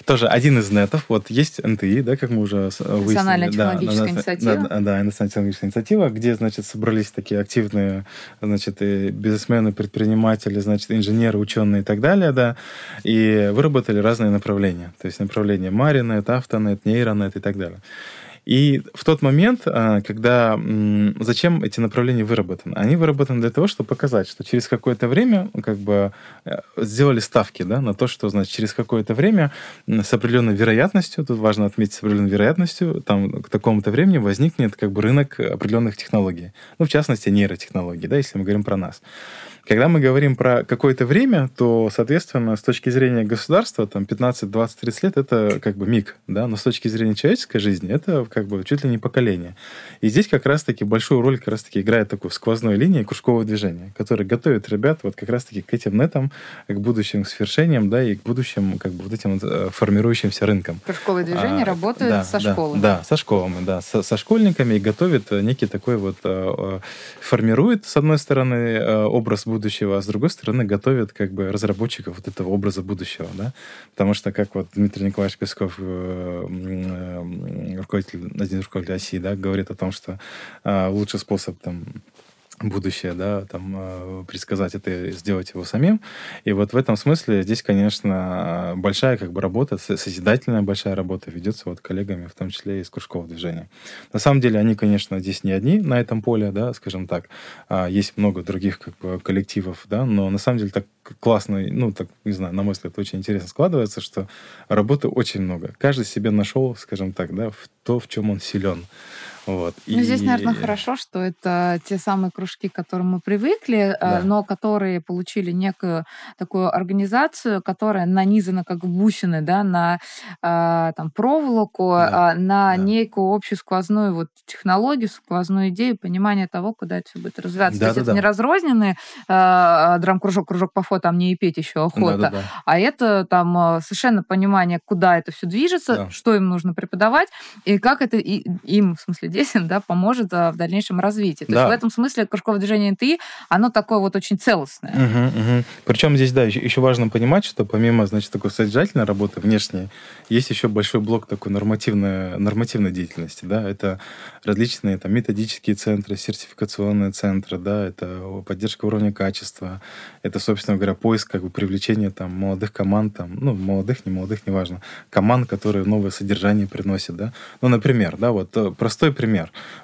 тоже один из нетов. Вот есть НТИ, да, как мы уже выяснили. Национальная технологическая да, инициатива. Да, да, национальная технологическая инициатива, где, значит, собрались такие активные, значит, и бизнесмены, предприниматели, значит, инженеры, ученые и так далее, да, и выработали разные направления. То есть направление Маринет, Автонет, Нейронет и так далее. И в тот момент, а, когда... Зачем эти направления выработаны? Они выработаны для того, чтобы показать, что через какое-то время как бы э, сделали ставки да, на то, что, значит, через какое-то время с определенной вероятностью, тут важно отметить с определенной вероятностью, там к такому-то времени возникнет как бы рынок определенных технологий. Ну, в частности, нейротехнологий, да, если мы говорим про нас. Когда мы говорим про какое-то время, то, соответственно, с точки зрения государства, там 15, 20, 30 лет это как бы миг, да, но с точки зрения человеческой жизни это как бы чуть ли не поколение. И здесь как раз-таки большую роль как раз-таки играет такой сквозной линии кружкового движения, который готовит ребят вот как раз-таки к этим нетам, к будущим свершениям, да, и к будущим как бы вот этим вот э, формирующимся рынкам. Кружковое движение а, работает да, со да, школами. Да, со школами, да, со, со школьниками и готовит некий такой вот, э, формирует, с одной стороны, э, образ будущего, а с другой стороны готовят как бы разработчиков вот этого образа будущего, да, потому что как вот Дмитрий Николаевич Песков, э, э, руководитель, один из России, да, говорит о том, что э, лучший способ там будущее, да, там, э, предсказать это, сделать его самим. И вот в этом смысле здесь, конечно, большая как бы работа, созидательная большая работа ведется вот коллегами, в том числе из кружкового движения. На самом деле они, конечно, здесь не одни на этом поле, да, скажем так. А, есть много других как бы коллективов, да, но на самом деле так классно, ну, так, не знаю, на мой взгляд, очень интересно складывается, что работы очень много. Каждый себе нашел, скажем так, да, в то, в чем он силен. Вот. Ну, и... здесь, наверное, хорошо, что это те самые кружки, к которым мы привыкли, э, да. но которые получили некую такую организацию, которая нанизана как бусины, да, на э, там, проволоку, да. А, на да. некую общую сквозную вот технологию, сквозную идею, понимание того, куда это все будет развиваться. Да, То есть да, это да. не разрозненный э, драм-кружок, кружок по фото, а мне и петь еще охота, да, да, да. а это там совершенно понимание, куда это все движется, да. что им нужно преподавать, и как это и, им, в смысле, чудесен, да, поможет а, в дальнейшем развитии. То да. есть в этом смысле кружковое движение НТИ, оно такое вот очень целостное. Угу, угу. Причем здесь, да, еще, важно понимать, что помимо, значит, такой содержательной работы внешней, есть еще большой блок такой нормативной, нормативной деятельности, да, это различные там методические центры, сертификационные центры, да, это поддержка уровня качества, это, собственно говоря, поиск, как бы, привлечения там молодых команд, там, ну, молодых, не молодых, неважно, команд, которые новое содержание приносят, да. Ну, например, да, вот э, простой пример.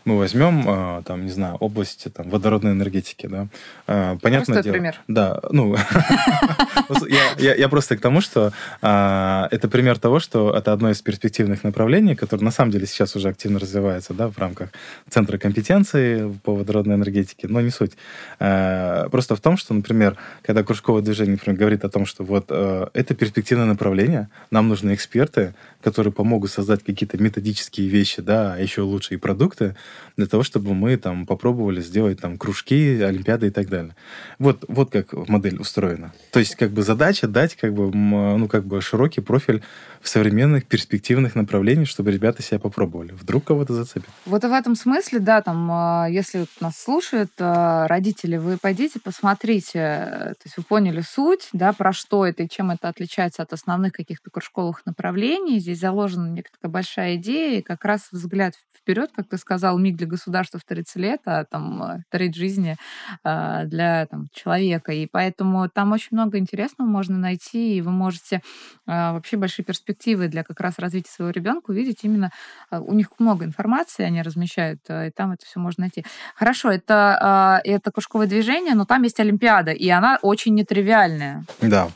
Мы возьмем, э, там, не знаю, область там, водородной энергетики, да. Понятное Простой дело. пример. Да, ну, [laughs] я просто к тому, что это пример того, что это одно из перспективных направлений, которое на самом деле сейчас уже активно развивается, да, в рамках Центра компетенции по водородной энергетике, но не суть. Просто в том, что, например, когда кружковое движение, например, говорит о том, что вот э, это перспективное направление, нам нужны эксперты, которые помогут создать какие-то методические вещи, да, а еще лучше и продукты, для того, чтобы мы там попробовали сделать там кружки, олимпиады и так далее. Вот, вот как модель устроена. То есть как бы задача дать как бы, ну, как бы широкий профиль в современных перспективных направлениях, чтобы ребята себя попробовали. Вдруг кого-то зацепит. Вот в этом смысле, да, там, а, если нас слушают а, родители, вы пойдите, посмотрите, то есть вы поняли суть, да, про что это и чем это отличается от основных каких-то кружковых направлений. Здесь заложена некая большая идея, и как раз взгляд вперед, как ты сказал, миг для государства в 30 лет, а там а, треть жизни для там, человека. И поэтому там очень много интересного можно найти, и вы можете вообще большие перспективы перспективы для как раз развития своего ребенка увидеть именно а, у них много информации, они размещают, а, и там это все можно найти. Хорошо, это, а, это кружковое движение, но там есть Олимпиада, и она очень нетривиальная. Да.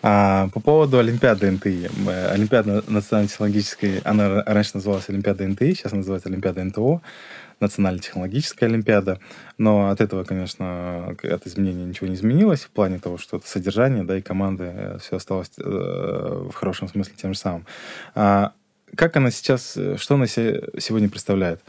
А, по поводу Олимпиады НТИ. Олимпиада национально-технологической, она раньше называлась Олимпиада НТИ, сейчас называется Олимпиада НТО, национально-технологическая Олимпиада. Но от этого, конечно, от изменения ничего не изменилось в плане того, что это содержание, да, и команды, э, все осталось э, в хорошем смысле тем же самым. А, как она сейчас, э, что она сегодня представляет?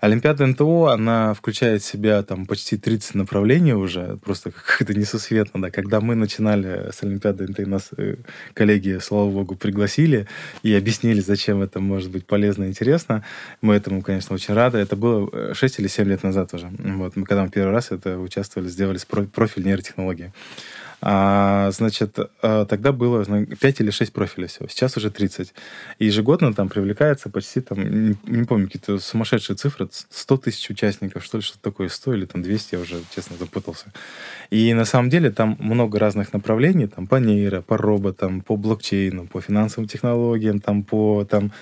Олимпиада НТО, она включает в себя там почти 30 направлений уже, просто как-то несусветно, да. Когда мы начинали с Олимпиады НТО, нас э, коллеги, слава богу, пригласили и объяснили, зачем это может быть полезно и интересно. Мы этому, конечно, очень рады. Это было 6 э, или 7 лет назад уже. Вот, мы когда мы первый раз это участвовали, сделали профиль нейротехнологии. А, значит, а, тогда было 5 или 6 профилей всего. Сейчас уже 30. И ежегодно там привлекается почти, там, не, не помню, какие-то сумасшедшие цифры, 100 тысяч участников, что ли, что-то такое, 100 или там 200, я уже, честно, запутался. И на самом деле там много разных направлений, там по нейро, по роботам, по блокчейну, по финансовым технологиям, там по там,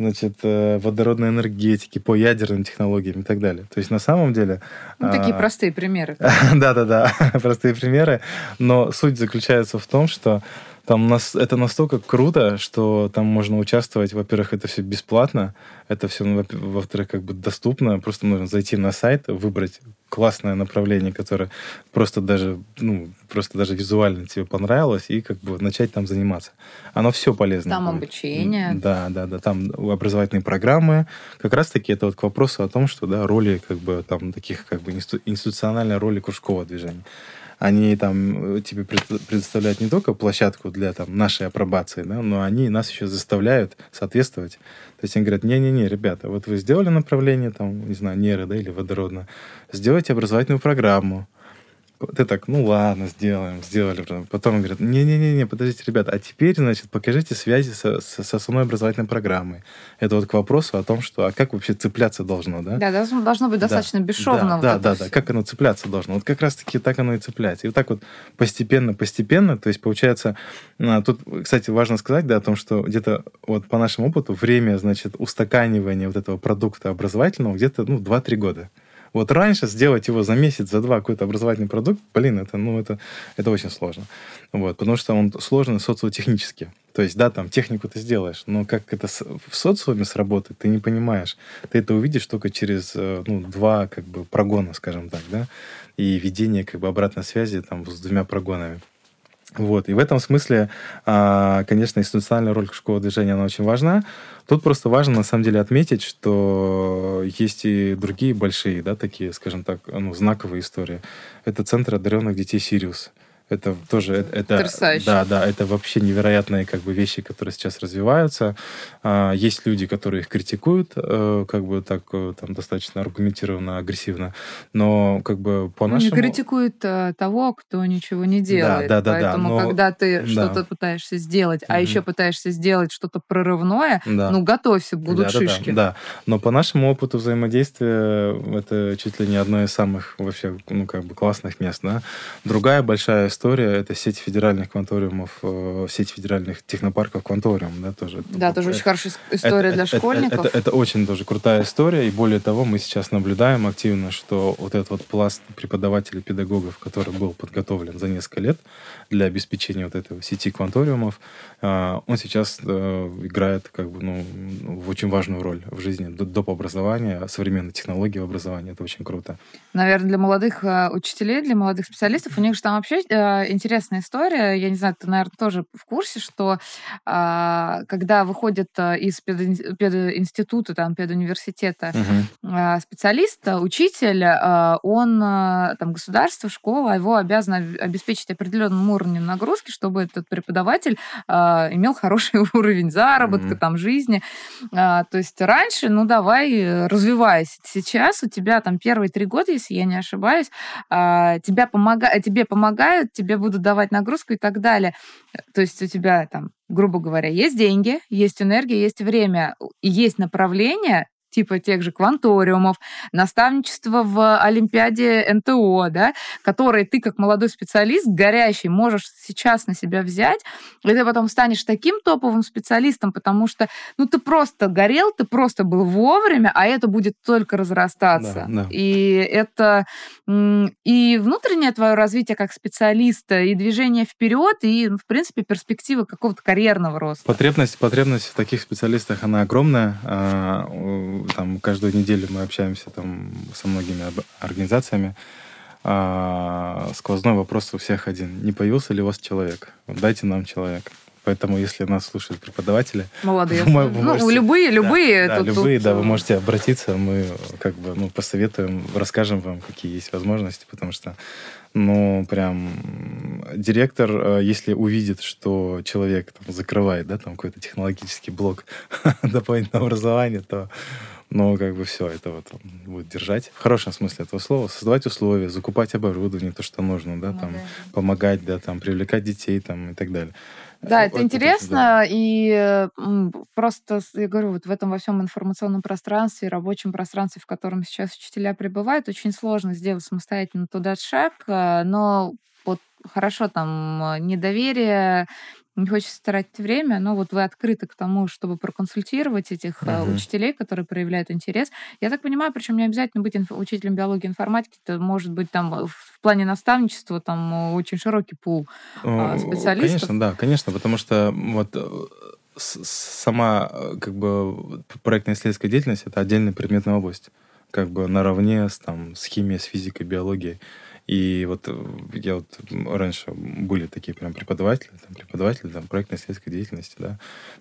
значит, э, водородной энергетики, по ядерным технологиям и так далее. То есть на самом деле... Ну, такие а... простые [laughs] примеры. Да-да-да, [laughs] простые примеры. Но суть заключается в том, что там нас, это настолько круто, что там можно участвовать. Во-первых, это все бесплатно, это все, ну, во-вторых, как бы доступно. Просто нужно зайти на сайт, выбрать классное направление, которое просто даже, ну, просто даже визуально тебе понравилось, и как бы начать там заниматься. Оно все полезно. Там будет. обучение. Да, да, да. Там образовательные программы. Как раз-таки это вот к вопросу о том, что, да, роли как бы там таких как бы институциональной роли кружкового движения они там э, тебе предоставляют не только площадку для там, нашей апробации, да, но они нас еще заставляют соответствовать. То есть они говорят, не-не-не, ребята, вот вы сделали направление, там, не знаю, нейро, да, или водородно, сделайте образовательную программу, ты так, ну ладно, сделаем, сделали. Потом говорят, не-не-не, подождите, ребята, а теперь, значит, покажите связи со, со, со основной образовательной программой. Это вот к вопросу о том, что, а как вообще цепляться должно, да? Да, должно, должно быть достаточно да, бесшовно. Да, вот да, да, да, как оно цепляться должно. Вот как раз-таки так оно и цепляется. И вот так вот постепенно, постепенно, то есть получается, а, тут, кстати, важно сказать, да, о том, что где-то вот по нашему опыту время, значит, устаканивания вот этого продукта образовательного где-то, ну, 2-3 года. Вот раньше сделать его за месяц, за два какой-то образовательный продукт, блин, это, ну, это, это очень сложно. Вот, потому что он сложный социотехнически. То есть, да, там технику ты сделаешь, но как это в социуме сработает, ты не понимаешь. Ты это увидишь только через э, ну, два как бы прогона, скажем так, да, и ведение как бы обратной связи там с двумя прогонами. Вот. И в этом смысле, а, конечно, институциональная роль школы движения, она очень важна. Тут просто важно, на самом деле, отметить, что есть и другие большие, да, такие, скажем так, ну, знаковые истории. Это Центр одаренных детей «Сириус». Это тоже это, Потрясающе. да, да, это вообще невероятные как бы вещи, которые сейчас развиваются. А, есть люди, которые их критикуют, э, как бы так э, там достаточно аргументированно, агрессивно, но как бы по ну, нашему не критикуют э, того, кто ничего не делает. Да, да, да. Поэтому да, но... когда ты да. что-то пытаешься сделать, а mm-hmm. еще пытаешься сделать что-то прорывное, да. ну готовься, будут да, шишки. Да, да, да. Но по нашему опыту взаимодействия это чуть ли не одно из самых вообще ну как бы классных мест, да. Другая большая история — это сеть федеральных кванториумов, э, сеть федеральных технопарков кванториум, да, тоже. Да, тоже очень хорошая история это, для это, школьников. Это, это, это очень тоже крутая история, и более того, мы сейчас наблюдаем активно, что вот этот вот пласт преподавателей, педагогов, который был подготовлен за несколько лет для обеспечения вот этой сети кванториумов, а, он сейчас э, играет как бы, ну, в очень важную роль в жизни доп. образования, современной технологии в образовании. Это очень круто. Наверное, для молодых э, учителей, для молодых специалистов, у них же там вообще э, интересная история. Я не знаю, ты, наверное, тоже в курсе, что а, когда выходит из пединститута, там, педуниверситета угу. специалист, учитель, он, там, государство, школа, его обязано обеспечить определенным уровнем нагрузки, чтобы этот преподаватель а, имел хороший [laughs] уровень заработка, mm-hmm. там, жизни. То есть раньше, ну, давай, развивайся. Сейчас у тебя там первые три года, если я не ошибаюсь, тебя помога... тебе помогают, тебе будут давать нагрузку и так далее. То есть у тебя там грубо говоря, есть деньги, есть энергия, есть время, есть направление, типа тех же кванториумов, наставничество в Олимпиаде НТО, да, которые ты как молодой специалист, горящий, можешь сейчас на себя взять, и ты потом станешь таким топовым специалистом, потому что, ну, ты просто горел, ты просто был вовремя, а это будет только разрастаться. Да, да. И это и внутреннее твое развитие как специалиста, и движение вперед, и, в принципе, перспективы какого-то карьерного роста. Потребность, потребность в таких специалистах, она огромная. Там каждую неделю мы общаемся там со многими организациями. А, сквозной вопрос у всех один. Не появился ли у вас человек? Дайте нам человека. Поэтому, если нас слушают преподаватели... Молодые. [laughs] Вы, вы ну, можете, любые, любые. Да, тут, да любые, тут... да, вы можете обратиться, мы как бы, ну, посоветуем, расскажем вам, какие есть возможности, потому что, ну, прям директор, э, если увидит, что человек там, закрывает, да, там какой-то технологический блок [laughs] дополнительного образования, то но как бы все, это вот он будет держать. В хорошем смысле этого слова. Создавать условия, закупать оборудование, то, что нужно, да, ну, там, да. помогать, да, там, привлекать детей, там, и так далее. Да, это вот интересно, да. и просто, я говорю, вот в этом во всем информационном пространстве, рабочем пространстве, в котором сейчас учителя пребывают, очень сложно сделать самостоятельно туда шаг, а, но вот хорошо, там, недоверие, не хочется тратить время, но вот вы открыты к тому, чтобы проконсультировать этих uh-huh. учителей, которые проявляют интерес. Я так понимаю, причем не обязательно быть инф- учителем биологии и информатики, это может быть там в плане наставничества там очень широкий пул uh, специалистов. Конечно, да, конечно, потому что вот э, сама как бы проектно-исследовательская деятельность это отдельная предметная область, как бы наравне с, там, с химией, с физикой, биологией. И вот э, я вот раньше были такие прям преподаватели, там, преподаватели там, проектной исследовательской деятельности, да.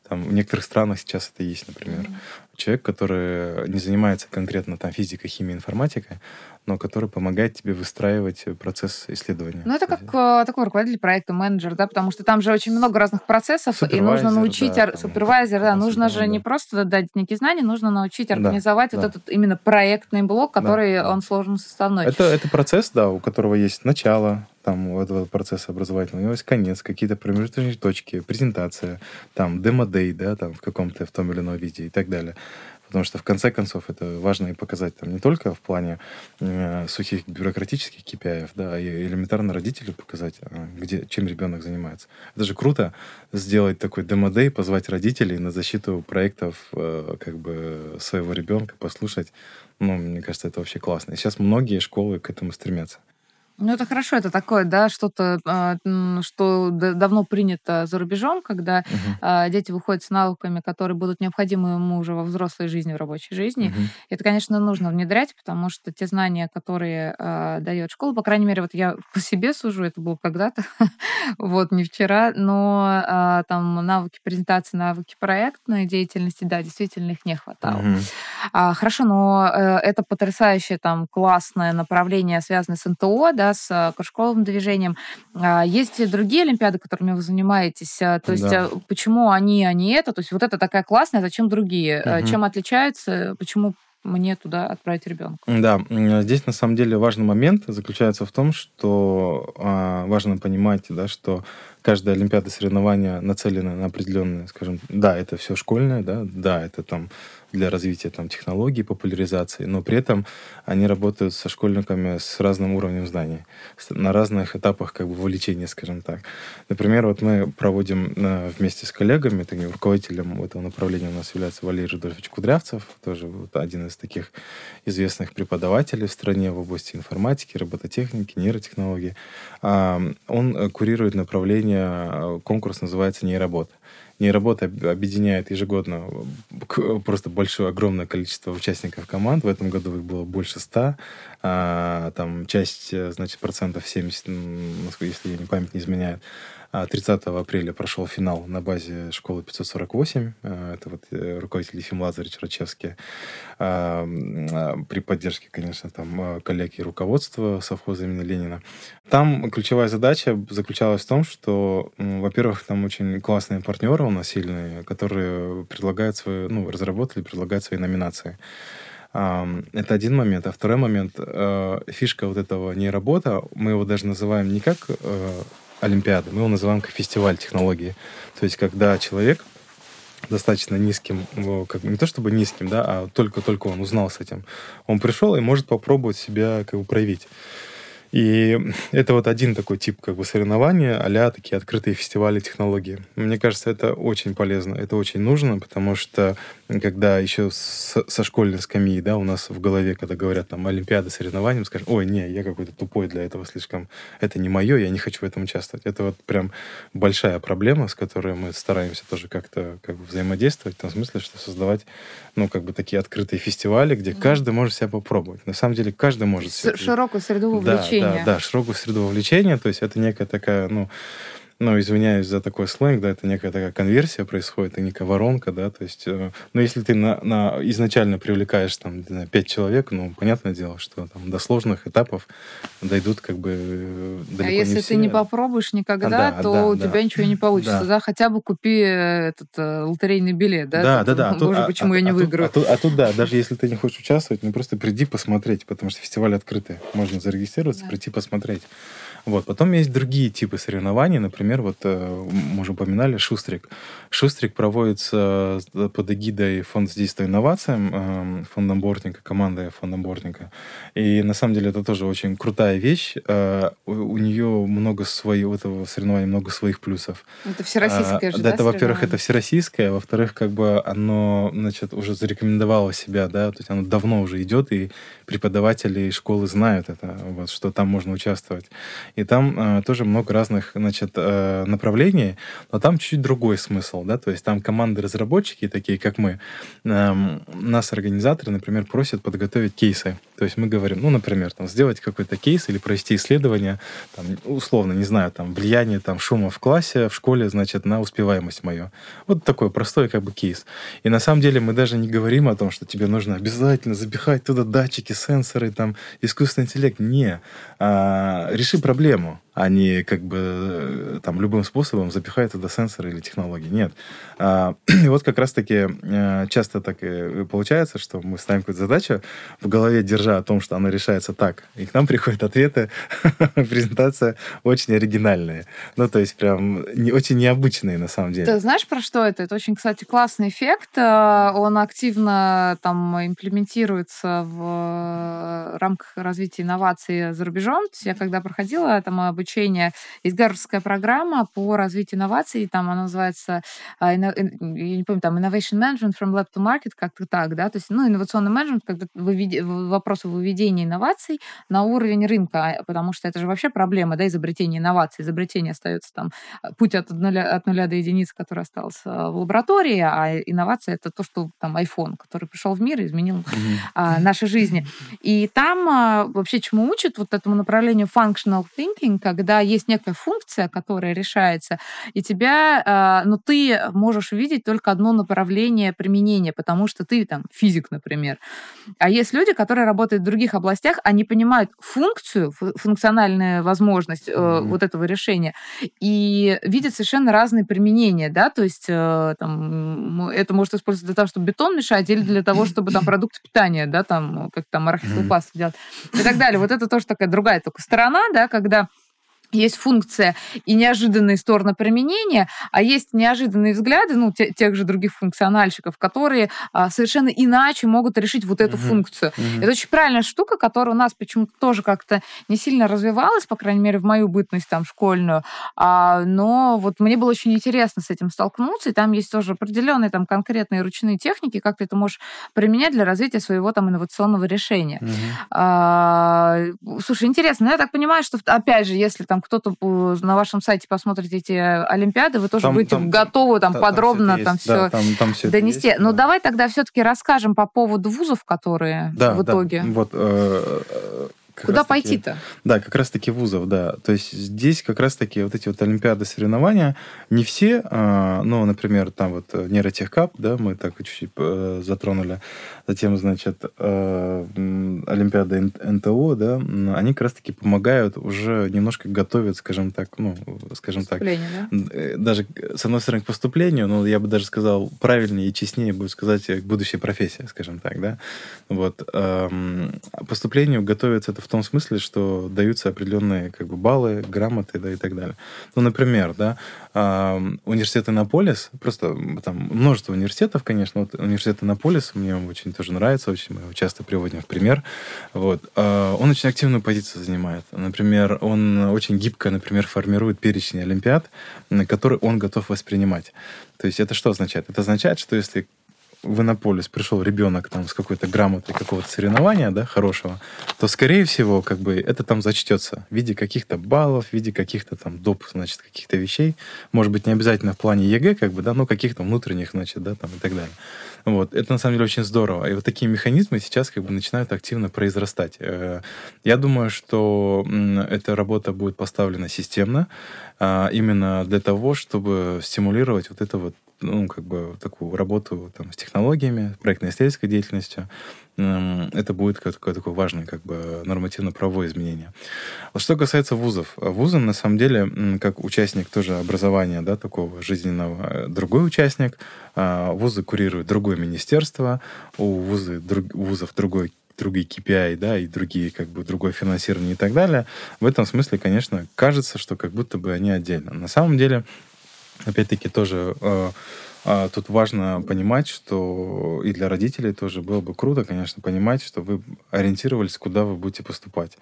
Там в некоторых странах сейчас это есть, например. Mm-hmm. Человек, который не занимается конкретно там физикой, химией, информатикой, но который помогает тебе выстраивать процесс исследования. Ну, это как э, такой руководитель проекта, менеджер, да, потому что там же очень много разных процессов, и нужно научить да, супервайзер, да, нужно же да. не просто дать некие знания, нужно научить организовать да, вот да. этот именно проектный блок, который да, он сложно составной. Это, это процесс, да, у которого есть начало, там, у этого процесса образовательного, у него есть конец, какие-то промежуточные точки, презентация, там, демо-дей, да, там, в каком-то в том или ином виде и так далее. Потому что в конце концов это важно и показать там не только в плане э, сухих бюрократических KPI, да, а и элементарно родителю показать, э, где, чем ребенок занимается. Это же круто сделать такой демо-дей, позвать родителей на защиту проектов э, как бы своего ребенка, послушать. Ну, мне кажется, это вообще классно. И сейчас многие школы к этому стремятся. Ну, это хорошо, это такое, да, что-то, а, что давно принято за рубежом, когда угу. дети выходят с навыками, которые будут необходимы ему уже во взрослой жизни, в рабочей жизни. Угу. Это, конечно, нужно внедрять, потому что те знания, которые э, дает школа, по крайней мере, вот я [laughs] по себе сужу, это было когда-то, [laughs] вот, не вчера, но там навыки презентации, навыки проектной деятельности, да, действительно их не хватало. Угу. А, хорошо, но э, это потрясающее там классное направление, связанное с НТО, да, с э, кружковым движением. А, есть и другие олимпиады, которыми вы занимаетесь. Э, то есть да. Э, почему они, а не это? То есть вот это такая классная, зачем другие? Угу. Чем отличаются? Почему мне туда отправить ребенка. Да, здесь на самом деле важный момент заключается в том, что а, важно понимать, да, что каждая олимпиада соревнования нацелена на определенные, скажем, да, это все школьное, да, да, это там для развития там, технологий, популяризации, но при этом они работают со школьниками с разным уровнем знаний, на разных этапах как бы вовлечения, скажем так. Например, вот мы проводим э, вместе с коллегами, таким руководителем этого направления у нас является Валерий Рудольфович Кудрявцев, тоже вот один из таких известных преподавателей в стране в области информатики, робототехники, нейротехнологии. Он курирует направление, э, конкурс называется «Нейробота» нейробота объединяет ежегодно просто большое, огромное количество участников команд. В этом году их было больше ста. А, там часть, значит, процентов 70, если я не память не изменяет, 30 а апреля прошел финал на базе школы 548. А, это вот э, руководитель Ефим Лазаревич Рачевский. А, при поддержке, конечно, там коллег и руководства совхоза имени Ленина. Там ключевая задача заключалась в том, что, во-первых, там очень классные партнеры у нас сильные, которые предлагают свои, ну, разработали, предлагают свои номинации. Это один момент. А второй момент, э, фишка вот этого не работа, мы его даже называем не как э, Олимпиады. Мы его называем как фестиваль технологии. То есть, когда человек достаточно низким, как не то чтобы низким, да, а только-только он узнал с этим. Он пришел и может попробовать себя как бы проявить. И это вот один такой тип как бы соревнования, а такие открытые фестивали технологий. Мне кажется, это очень полезно, это очень нужно, потому что когда еще с, со школьной скамьи, да, у нас в голове, когда говорят там Олимпиада, соревнования, мы скажем, ой, не, я какой-то тупой для этого слишком, это не мое, я не хочу в этом участвовать. Это вот прям большая проблема, с которой мы стараемся тоже как-то как бы взаимодействовать, в том смысле, что создавать, ну, как бы такие открытые фестивали, где mm. каждый может себя попробовать. На самом деле каждый может... С- широкую среду вовлечения. Да, да, да, широкую среду вовлечения, то есть это некая такая, ну, ну, извиняюсь за такой сленг, да, это некая такая конверсия происходит, и некая воронка, да, то есть, э, ну, если ты на, на изначально привлекаешь, там, не знаю, пять человек, ну, понятное дело, что там до сложных этапов дойдут как бы э, далеко А если не ты все. не попробуешь никогда, да, то да, у да. тебя ничего не получится, да. да, хотя бы купи э, этот лотерейный билет, да, да, да, да. [laughs] Боже, а, почему а, я не а, выиграю? А тут, а тут, да, даже если ты не хочешь участвовать, ну, просто приди посмотреть, потому что фестиваль открытый, можно зарегистрироваться, да. прийти посмотреть. Вот. Потом есть другие типы соревнований. Например, вот э, мы уже упоминали Шустрик. Шустрик проводится э, под эгидой Фонда содействия инновациям, э, фондом Бортника, командой фондом Бортника. И на самом деле это тоже очень крутая вещь. У нее много своих, у этого соревнования много своих плюсов. Это всероссийское а, же, да? это, во-первых, это всероссийское, во-вторых, как бы оно, значит, уже зарекомендовало себя, да, то есть оно давно уже идет, и преподаватели и школы знают это, вот, что там можно участвовать. И там э, тоже много разных, значит, э, направлений, но там чуть-чуть другой смысл, да, то есть там команды-разработчики, такие как мы, э, нас организаторы, например, просят подготовить кейсы. То есть мы говорим, ну, например, там, сделать какой-то кейс или провести исследование, там, условно, не знаю, там, влияние там, шума в классе, в школе, значит, на успеваемость мою. Вот такой простой как бы кейс. И на самом деле мы даже не говорим о том, что тебе нужно обязательно запихать туда датчики, сенсоры, там, искусственный интеллект. Не. А, реши проблему проблему, а не как бы э, там любым способом запихать туда сенсоры или технологии. Нет. А, [clears throat] и вот как раз-таки э, часто так и получается, что мы ставим какую-то задачу в голове, держа о том, что она решается так, и к нам приходят ответы, [laughs] презентация очень оригинальная. Ну, то есть прям не, очень необычные на самом деле. Ты знаешь, про что это? Это очень, кстати, классный эффект. Э, он активно там имплементируется в рамках развития инноваций за рубежом. Я когда проходила там обучение. Есть гарвардская программа по развитию инноваций, там она называется, а, я не помню, там Innovation Management from Lab to Market, как-то так, да, то есть, ну, инновационный менеджмент, когда выведи, вопросы выведения инноваций на уровень рынка, потому что это же вообще проблема, да, изобретения инноваций. Изобретение остается там а, путь от нуля, от нуля до единицы, который остался в лаборатории, а инновация это то, что там iPhone, который пришел в мир и изменил mm-hmm. а, наши жизни. И там а, вообще чему учат вот этому направлению functional thinking, когда есть некая функция, которая решается, и тебя, а, ну, ты можешь видеть только одно направление применения, потому что ты там физик, например. А есть люди, которые работают в других областях, они понимают функцию, функциональную возможность mm-hmm. вот этого решения, и видят совершенно разные применения, да, то есть э, там, это может использоваться для того, чтобы бетон мешать, или для того, чтобы там продукты питания, да, там, как там арахисовую пасту делать, и так далее. Вот это тоже такая другая только сторона, да, когда есть функция и неожиданные стороны применения, а есть неожиданные взгляды, ну, те, тех же других функциональщиков, которые а, совершенно иначе могут решить вот эту uh-huh. функцию. Uh-huh. Это очень правильная штука, которая у нас почему-то тоже как-то не сильно развивалась, по крайней мере, в мою бытность там школьную, а, но вот мне было очень интересно с этим столкнуться, и там есть тоже определенные там конкретные ручные техники, как ты это можешь применять для развития своего там инновационного решения. Uh-huh. А, слушай, интересно, ну, я так понимаю, что, опять же, если там кто-то на вашем сайте посмотрит эти Олимпиады, вы тоже там, будете там, готовы там, там подробно там, все, да, там, там все донести. Есть, Но да. давай тогда все-таки расскажем по поводу вузов, которые да, в итоге. Да. Вот, э, э Куда пойти-то? Да, как раз-таки вузов, да. То есть здесь как раз-таки вот эти вот олимпиады, соревнования, не все, а, ну, например, там вот э, нейротехкап, да, мы так чуть-чуть э, затронули, затем, значит, э, Олимпиада НТО, да, они как раз-таки помогают уже немножко готовить, скажем так, ну, скажем так, да? даже с одной стороны к поступлению, но я бы даже сказал правильнее и честнее будет сказать к будущей профессии, скажем так, да. Вот. Эм, поступлению готовится это в том смысле, что даются определенные как бы, баллы, грамоты да, и так далее. Ну, например, да, университет Иннополис, просто там множество университетов, конечно, вот университет Иннополис мне очень тоже нравится, очень мы его часто приводим в пример. Вот. А, он очень активную позицию занимает. Например, он очень гибко, например, формирует перечень олимпиад, который он готов воспринимать. То есть это что означает? Это означает, что если в Иннополис пришел ребенок там с какой-то грамотой какого-то соревнования, да, хорошего, то, скорее всего, как бы это там зачтется в виде каких-то баллов, в виде каких-то там доп, значит, каких-то вещей. Может быть, не обязательно в плане ЕГЭ, как бы, да, но каких-то внутренних, значит, да, там и так далее. Вот. Это, на самом деле, очень здорово. И вот такие механизмы сейчас как бы начинают активно произрастать. Э, я думаю, что эта работа будет поставлена системно, а, именно для того, чтобы стимулировать вот это вот ну, как бы такую работу там, с технологиями, проектно-исследовательской деятельностью, это будет какое-то такое важное как бы нормативно-правовое изменение. Что касается вузов. Вузы, на самом деле, как участник тоже образования, да, такого жизненного, э, другой участник, а, вузы курируют другое министерство, у вузы, друг, вузов другой другие KPI, да, и другие, как бы, другое финансирование и так далее. В этом смысле, конечно, кажется, что как будто бы они отдельно. На самом деле, опять-таки тоже э, э, тут важно понимать, что и для родителей тоже было бы круто, конечно, понимать, что вы ориентировались, куда вы будете поступать.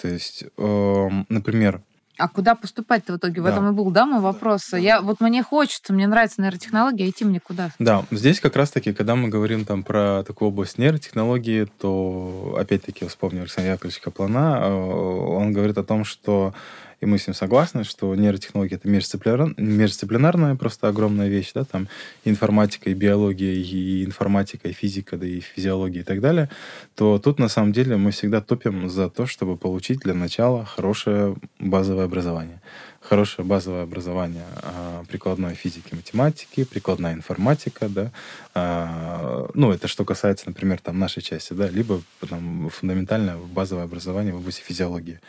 То есть, э, например, а куда поступать-то в итоге? В да. этом и был, да, мой вопрос. Да. Я, вот мне хочется, мне нравится нейротехнология, а идти мне куда? Да, здесь как раз-таки, когда мы говорим там про такую область нейротехнологии, то опять-таки вспомню Александра Яковлевича Каплана, э, он говорит о том, что и мы с ним согласны, что нейротехнология это междисциплинар... междисциплинарная просто огромная вещь, да, там информатика и биология, и информатика, и физика, да и физиология и так далее, то тут на самом деле мы всегда топим за то, чтобы получить для начала хорошее базовое образование хорошее базовое образование а, прикладной физики, математики, прикладная информатика, да, а, ну, это что касается, например, там нашей части, да, либо там фундаментальное базовое образование в области физиологии.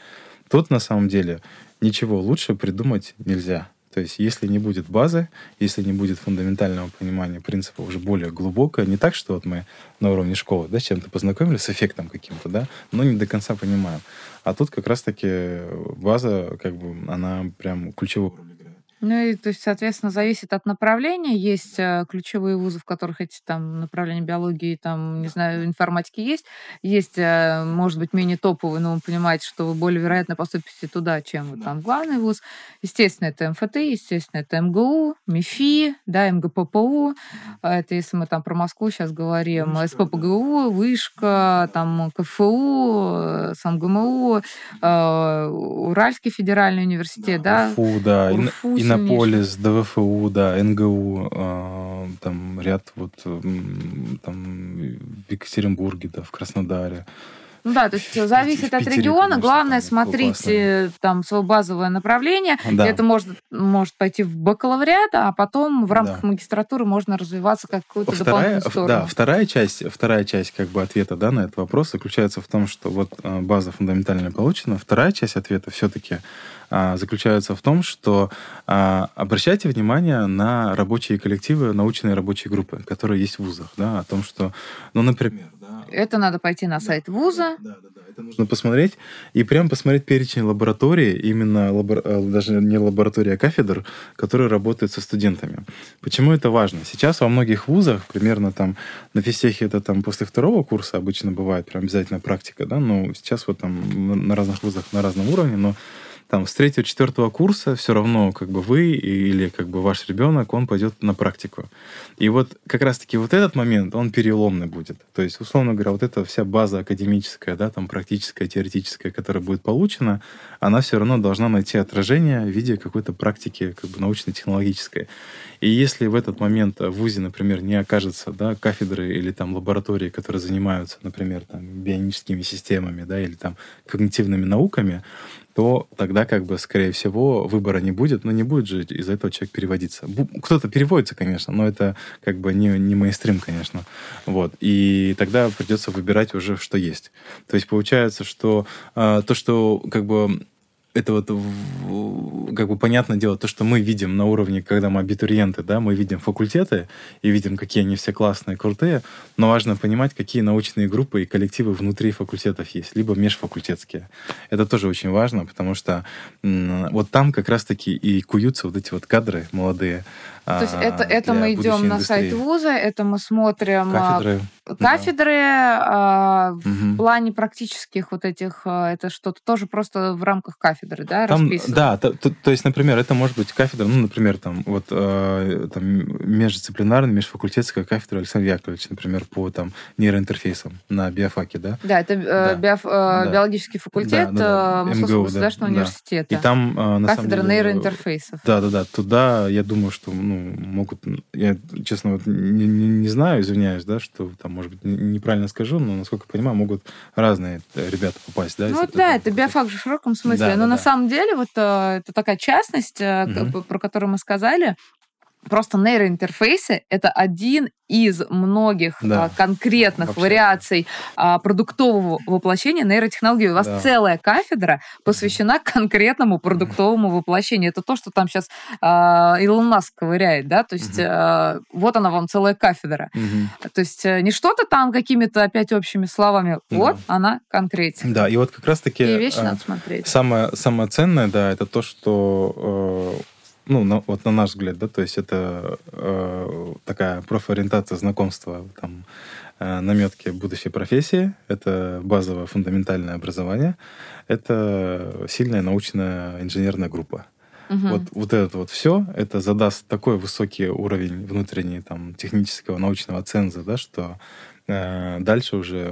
Тут на самом деле ничего лучше придумать нельзя. То есть, если не будет базы, если не будет фундаментального понимания принципа уже более глубокое, не так, что вот мы на уровне школы, да, с чем-то познакомились, с эффектом каким-то, да, но не до конца понимаем. А тут как раз-таки база, как бы, она прям ключевую роль ну и, то есть, соответственно, зависит от направления. Есть э, ключевые вузы, в которых эти там направления биологии, там, не знаю, информатики есть. Есть, э, может быть, менее топовые, но вы понимаете, что вы более вероятно поступите туда, чем вы там главный вуз. Естественно, это МФТ, естественно, это МГУ, МИФИ, да, МГППУ. Это если мы там про Москву сейчас говорим. СППГУ, Вышка, там КФУ, э, СамГМУ, Уральский федеральный университет, да. УРФУ, да. УРФУ, Иннополис, ДВФУ, да, НГУ, э, там ряд вот там в Екатеринбурге, да, в Краснодаре. Ну да, то есть зависит от региона. Главное смотреть э, там свое базовое направление. Да. Это может, может пойти в бакалавриат, а потом в рамках да. магистратуры можно развиваться как какую-то вторая, дополнительную сторону. Да, вторая часть, вторая часть как бы ответа да, на этот вопрос заключается в том, что вот э, база фундаментальная получена. Вторая часть ответа все-таки а, заключается в том, что а, обращайте внимание на рабочие коллективы, научные рабочие группы, которые есть в вузах, да, о том, что, ну, например, это надо пойти на сайт вуза. Да, да, да. Это нужно посмотреть и прям посмотреть перечень лабораторий, именно лабор... Э, даже не лаборатория, а кафедр, которые работают со студентами. Почему это важно? Сейчас во многих вузах, примерно там на физтехе это там после второго курса обычно бывает прям обязательно практика, да, но сейчас вот там на разных вузах на разном уровне, но там с третьего, четвертого курса все равно как бы вы или как бы ваш ребенок, он пойдет на практику. И вот как раз-таки вот этот момент, он переломный будет. То есть, условно говоря, вот эта вся база академическая, да, там практическая, теоретическая, которая будет получена, она все равно должна найти отражение в виде какой-то практики как бы научно-технологической. И если в этот момент в ВУЗе, например, не окажется да, кафедры или там лаборатории, которые занимаются, например, там, бионическими системами да, или там когнитивными науками, то тогда, как бы, скорее всего, выбора не будет, но не будет же из-за этого человек переводиться. Кто-то переводится, конечно, но это как бы не, не мейнстрим, конечно. Вот. И тогда придется выбирать уже, что есть. То есть получается, что э, то, что как бы это вот как бы понятное дело, то, что мы видим на уровне, когда мы абитуриенты, да, мы видим факультеты и видим, какие они все классные, крутые, но важно понимать, какие научные группы и коллективы внутри факультетов есть, либо межфакультетские. Это тоже очень важно, потому что вот там как раз-таки и куются вот эти вот кадры молодые, то есть это, это мы идем на сайт вуза, это мы смотрим а, кафедры, кафедры да. угу. в плане практических вот этих, а, это что-то тоже просто в рамках кафедры, да, там, расписано? Да, то, то, то есть, например, это может быть кафедра, ну, например, там вот там междисциплинарная, межфакультетская кафедра Александра Яковлевича, например, по там нейроинтерфейсам на биофаке, да? Да, это да. Биоф, да. биологический факультет да, да, да. Московского МГУ, государственного да, университета. И там на кафедра самом деле, нейроинтерфейсов. Да, да, да. Туда, я думаю, что ну, могут, я, честно, вот не, не, не знаю, извиняюсь, да, что там, может быть, неправильно скажу, но, насколько я понимаю, могут разные ребята попасть, да? Ну, да, это биофак в широком смысле, да, но да, на да. самом деле вот э, это такая частность, угу. про которую мы сказали, Просто нейроинтерфейсы — это один из многих да. а, конкретных Вообще. вариаций а, продуктового воплощения нейротехнологии. У вас да. целая кафедра посвящена конкретному продуктовому воплощению. Это то, что там сейчас а, Илон Маск ковыряет, да? То есть угу. вот она вам целая кафедра. Угу. То есть э, не что-то там какими-то опять общими словами. Да. Вот она конкретика. Да, и вот как раз-таки... И вещи а, надо смотреть. Самое, самое ценное, да, это то, что э, ну, на, вот на наш взгляд, да, то есть это э, такая профориентация знакомства, там, э, наметки будущей профессии, это базовое фундаментальное образование, это сильная научная инженерная группа. Угу. Вот, вот это вот все, это задаст такой высокий уровень внутренней там, технического научного ценза, да, что дальше уже,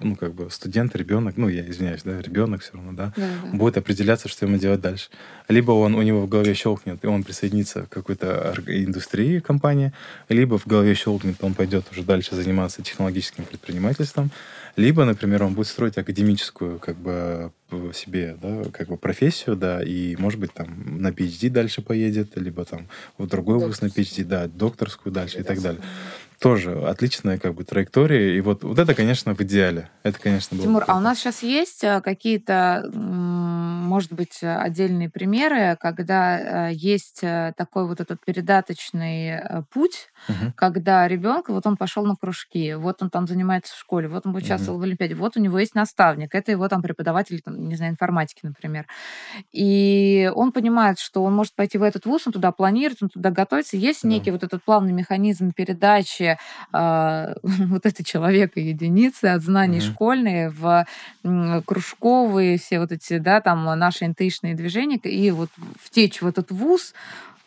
ну, как бы студент, ребенок, ну, я извиняюсь, да, ребенок все равно, да, да, да, будет определяться, что ему делать дальше. Либо он, у него в голове щелкнет, и он присоединится к какой-то индустрии, компании, либо в голове щелкнет, он пойдет уже дальше заниматься технологическим предпринимательством, либо, например, он будет строить академическую, как бы, себе, да, как бы профессию, да, и, может быть, там на PhD дальше поедет, либо там в другой вуз на PhD, да, докторскую дальше и так далее тоже отличная как бы траектория. И вот, вот это, конечно, в идеале. Это, конечно, было Тимур, а у нас сейчас есть э, какие-то, может быть, отдельные примеры, когда э, есть э, такой вот этот передаточный путь, угу. когда ребенок, вот он пошел на кружки, вот он там занимается в школе, вот он участвовал угу. в Олимпиаде, вот у него есть наставник, это его там преподаватель, там, не знаю, информатики, например. И он понимает, что он может пойти в этот вуз, он туда планирует, он туда готовится. Есть да. некий вот этот плавный механизм передачи э, [laughs] вот этой человека единицы от знаний mm-hmm. школьные в кружковые все вот эти, да, там наши интуишные движения и вот втечь в этот вуз,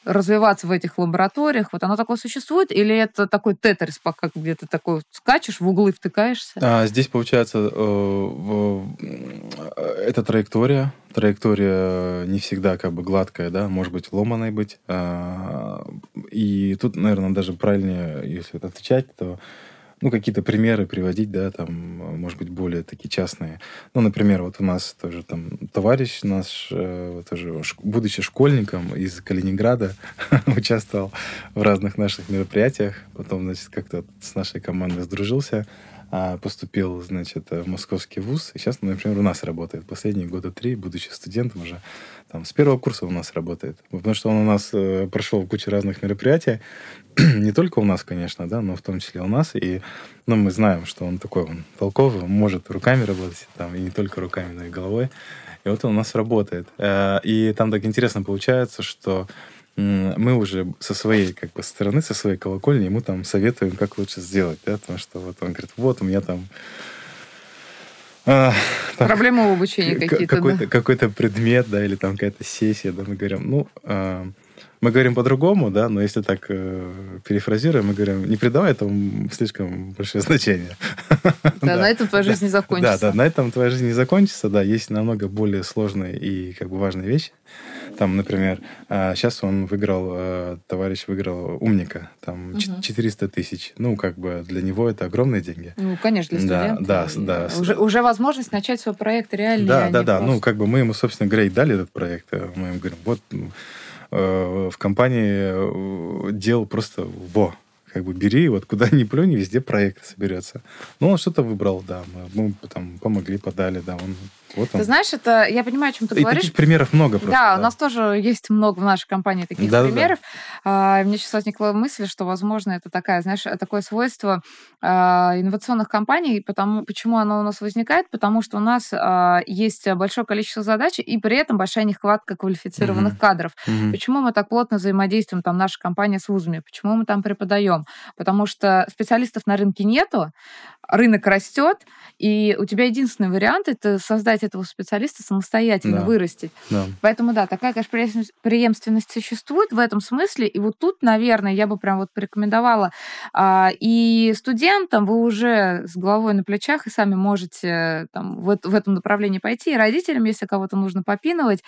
развиваться в этих лабораториях? Вот оно такое существует? Или это такой тетрис, пока где-то такой скачешь, в углы втыкаешься? А, здесь, получается, э, в, э, это траектория. Траектория не всегда как бы гладкая, да, может быть ломаной быть. А, и тут, наверное, даже правильнее, если отвечать, то ну, какие-то примеры приводить, да, там, может быть, более такие частные. Ну, например, вот у нас тоже там товарищ наш, э, тоже, будучи школьником из Калининграда, [laughs] участвовал в разных наших мероприятиях, потом, значит, как-то с нашей командой сдружился, а, поступил, значит, в московский вуз, и сейчас, например, у нас работает последние года три, будучи студентом уже, там, с первого курса у нас работает. Потому что он у нас э, прошел кучу разных мероприятий, [clears throat] не только у нас, конечно, да, но в том числе у нас. И ну, мы знаем, что он такой, он толковый, он может руками работать, там, и не только руками, но и головой. И вот он у нас работает. Э, и там так интересно получается, что мы уже со своей как бы стороны, со своей колокольни ему там советуем, как лучше сделать, да, потому что вот он говорит, вот у меня там а, Проблемы в обучении какие-то, какой-то, да? какой-то предмет, да, или там какая-то сессия, да, мы говорим, ну, а, мы говорим по-другому, да, но если так э, перефразируем, мы говорим, не придавай этому слишком большое значение. Да, [laughs] на этом твоя жизнь не закончится. Да, да, на этом твоя жизнь не закончится, да, есть намного более сложные и как бы важные вещи. Там, например, сейчас а, он выиграл, э, товарищ выиграл умника, там угу. 400 тысяч. Ну, как бы для него это огромные деньги. Ну, конечно, для студента. Да, да, да. Уже, уже возможность начать свой проект реально. Да, да, да. Ну, как бы мы ему, собственно говоря, и дали этот проект. Э, мы ему говорим, вот э, в компании дел просто во как бы бери, вот куда ни плюнь, везде проект соберется. Ну, он что-то выбрал, да, мы, мы там помогли, подали, да, он Вот он. Ты знаешь, это я понимаю, о чем ты и говоришь. Таких примеров много просто. Да, да, у нас тоже есть много в нашей компании таких да, примеров. Да, да. Мне сейчас возникла мысль, что, возможно, это такая, знаешь, такое свойство а, инновационных компаний. Потому, почему оно у нас возникает? Потому что у нас а, есть большое количество задач и при этом большая нехватка квалифицированных угу. кадров. Угу. Почему мы так плотно взаимодействуем, там, наша компания с вузами? Почему мы там преподаем? Потому что специалистов на рынке нету, рынок растет, и у тебя единственный вариант это создать этого специалиста самостоятельно, да. вырастить. Да. Поэтому да, такая, конечно, преемственность существует в этом смысле. И вот тут, наверное, я бы прям вот порекомендовала а, и студентам вы уже с головой на плечах и сами можете там, в, в этом направлении пойти, и родителям, если кого-то нужно попинывать,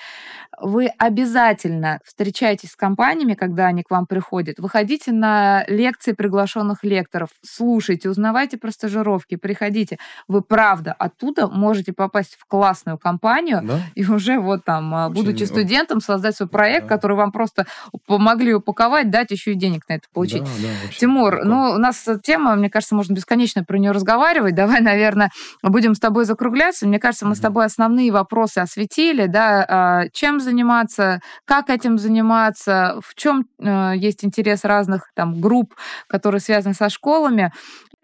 вы обязательно встречаетесь с компаниями, когда они к вам приходят, выходите на лекции приглашенных лекторов, слушайте, узнавайте про стажировки, приходите. Вы правда оттуда можете попасть в классную компанию да? и уже вот там, а, Очень... будучи студентом, создать свой проект, да. который вам просто помогли упаковать, дать еще и денег на это получить. Да, да, Тимур, легко. ну, у нас тема, мне кажется, можно бесконечно про нее разговаривать. Давай, наверное, будем с тобой закругляться. Мне кажется, мы с тобой основные вопросы осветили, да, а, чем заниматься, как этим заниматься, в чем э, есть интерес разных там групп, которые связаны со школами.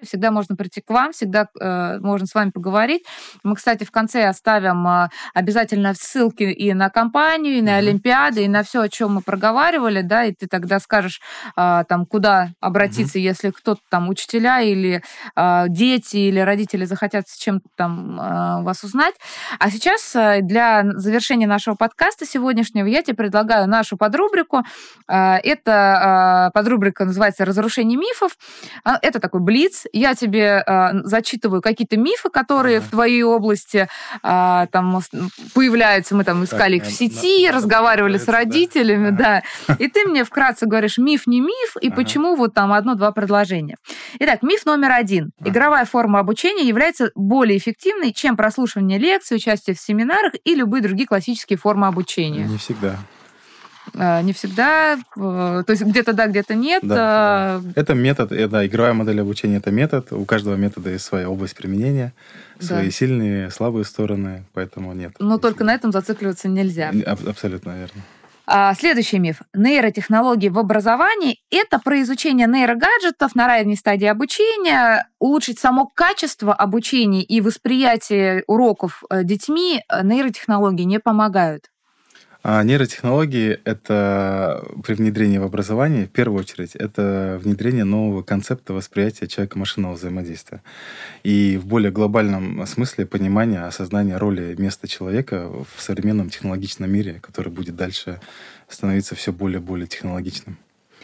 Всегда можно прийти к вам, всегда э, можно с вами поговорить. Мы, кстати, в конце оставим э, обязательно ссылки и на компанию, и на mm-hmm. Олимпиады, и на все, о чем мы проговаривали, да, и ты тогда скажешь, э, там, куда обратиться, mm-hmm. если кто-то там, учителя или э, дети или родители захотят с чем-то там э, вас узнать. А сейчас э, для завершения нашего подкаста сегодняшнего я тебе предлагаю нашу подрубрику. Э, это э, подрубрика называется «Разрушение мифов». Это такой блиц, я тебе э, зачитываю какие-то мифы, которые ага. в твоей области э, там появляются. Мы там искали так, их в сети, на, разговаривали с родителями, да. да. [laughs] И ты мне вкратце говоришь, миф не миф, и ага. почему вот там одно-два предложения. Итак, миф номер один. Ага. Игровая форма обучения является более эффективной, чем прослушивание лекций, участие в семинарах и любые другие классические формы обучения. Не всегда. А, не всегда, то есть где-то да, где-то нет. Да, а, да. Это метод, да, игровая модель обучения это метод. У каждого метода есть своя область применения, свои да. сильные, слабые стороны, поэтому нет. Но только на этом зацикливаться нельзя. Абсолютно верно. А, следующий миф. Нейротехнологии в образовании – это про изучение нейрогаджетов на ранней стадии обучения, улучшить само качество обучения и восприятие уроков э, детьми э, нейротехнологии не помогают. А нейротехнологии — это при внедрении в образование, в первую очередь, это внедрение нового концепта восприятия человека-машинного взаимодействия. И в более глобальном смысле понимания, осознания роли места человека в современном технологичном мире, который будет дальше становиться все более и более технологичным.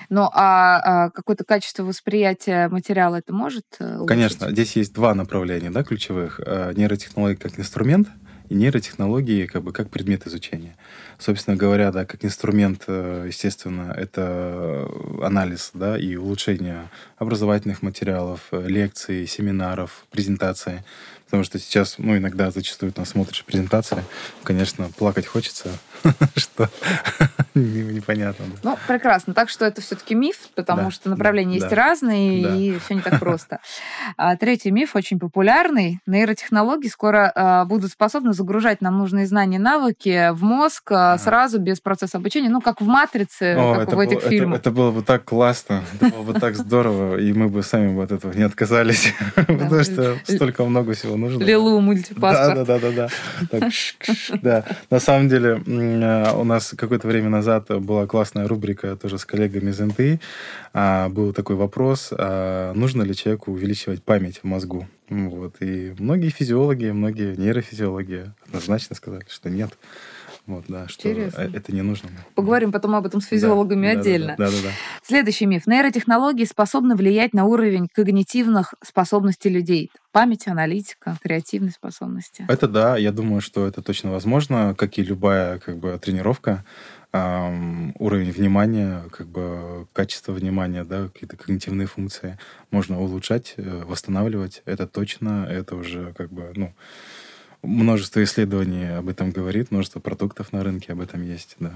Ну, а, а какое-то качество восприятия материала это может э, улучшить? Конечно. Здесь есть два направления да, ключевых. Э, нейротехнологии как инструмент и нейротехнологии как бы как предмет изучения собственно говоря, да, как инструмент, э, естественно, это анализ, да, и улучшение образовательных материалов, э, лекций, семинаров, презентаций. Потому что сейчас, ну, иногда зачастую там смотришь презентации, конечно, плакать хочется, [laughs] что [laughs] непонятно. Ну, прекрасно. Так что это все-таки миф, потому что направления есть разные, и все не так [laughs] просто. А третий миф очень популярный. Нейротехнологии скоро а, будут способны загружать нам нужные знания и навыки в мозг а, сразу без процесса обучения, ну, как в «Матрице», как в этих фильмах. Это было бы так классно, это было бы так здорово, и мы бы сами бы от этого не отказались, потому что столько много всего нужно. Лилу мультипаспорт. Да, да, да, да. Да, на самом деле у нас какое-то время назад была классная рубрика тоже с коллегами из НТИ. А, был такой вопрос, а нужно ли человеку увеличивать память в мозгу? Вот. И многие физиологи, многие нейрофизиологи однозначно сказали, что нет. Вот, да, что Интересно. это не нужно. Поговорим потом об этом с физиологами да, отдельно. Да, да, да, да. Следующий миф. Нейротехнологии способны влиять на уровень когнитивных способностей людей. Память, аналитика, креативные способности. Это да, я думаю, что это точно возможно, как и любая как бы, тренировка. Эм, уровень внимания, как бы качество внимания, да, какие-то когнитивные функции можно улучшать, э, восстанавливать. Это точно, это уже как бы, ну, Множество исследований об этом говорит, множество продуктов на рынке об этом есть, да.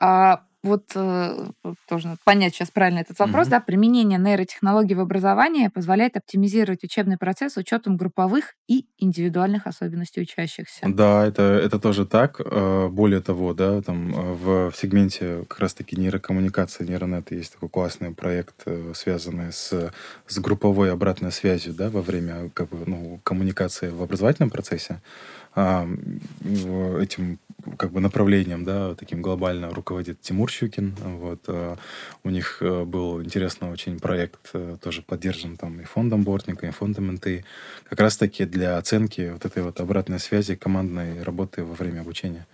А вот э, тоже надо понять сейчас правильно этот вопрос, mm-hmm. да, применение нейротехнологий в образовании позволяет оптимизировать учебный процесс с учетом групповых и индивидуальных особенностей учащихся. Да, это, это тоже так. Э, более того, да, там э, в, в сегменте как раз-таки нейрокоммуникации нейронета есть такой классный проект, связанный с, с групповой обратной связью, да, во время как бы, ну, коммуникации в образовательном процессе этим как бы направлением, да, таким глобально руководит Тимур Щукин. Вот, э, у них э, был интересный очень проект, э, тоже поддержан там и фондом Бортника, и фондом НТИ, как раз-таки для оценки вот этой вот обратной связи командной работы во время обучения.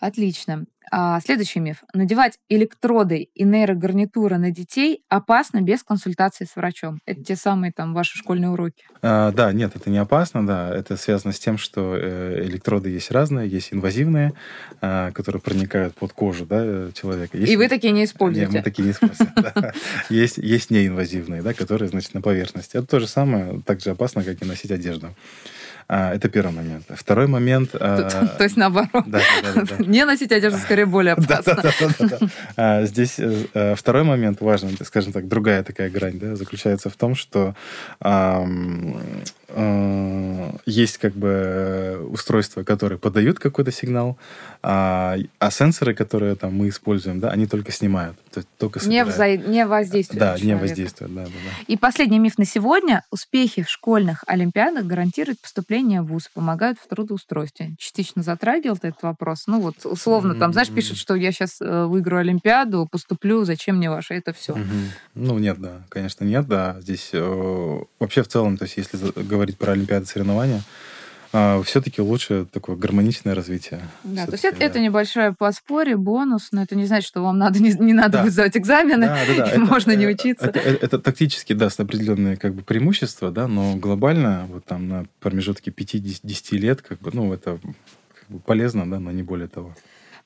Отлично. А, следующий миф. Надевать электроды и нейрогарнитуры на детей опасно без консультации с врачом. Это те самые там ваши школьные уроки. А, да, нет, это не опасно, да. Это связано с тем, что э, электроды есть разные, есть инвазивные, а, которые проникают под кожу да, человека. Есть... И вы такие не используете? Нет, мы такие не используем. [laughs] Есть, неинвазивные, которые, значит, на поверхности. Это то же самое, так же опасно, как и носить одежду. А, это первый момент. Второй момент... То, то есть наоборот. Не носить одежду скорее более опасно. А, здесь э, э, второй момент важный, скажем так, другая такая грань, да, заключается в том, что а, а, есть как бы устройства, которые подают какой-то сигнал, а, а сенсоры, которые там мы используем, да, они только снимают, то есть только не, вза... не воздействуют. Да, не воздействуют, да, да, да. И последний миф на сегодня: успехи в школьных олимпиадах гарантируют поступление в ВУЗ, помогают в трудоустройстве. Частично затрагивал ты этот вопрос. Ну вот условно там, знаешь, пишут, что я сейчас э, выиграю олимпиаду, поступлю, зачем мне ваше, это все. Ну нет, да, конечно нет, да. Здесь э, вообще в целом, то есть если говорить про олимпиады соревнования, а, все-таки лучше такое гармоничное развитие. Да, то есть это, да. это небольшое подспорье, бонус, но это не значит, что вам надо не, не надо да. сдавать экзамены, да, да, да. [laughs] можно это, не учиться. Это, это, это тактически даст определенные как бы преимущества, да, но глобально вот там на промежутке 5-10 лет как бы, ну, это как бы полезно, да, но не более того.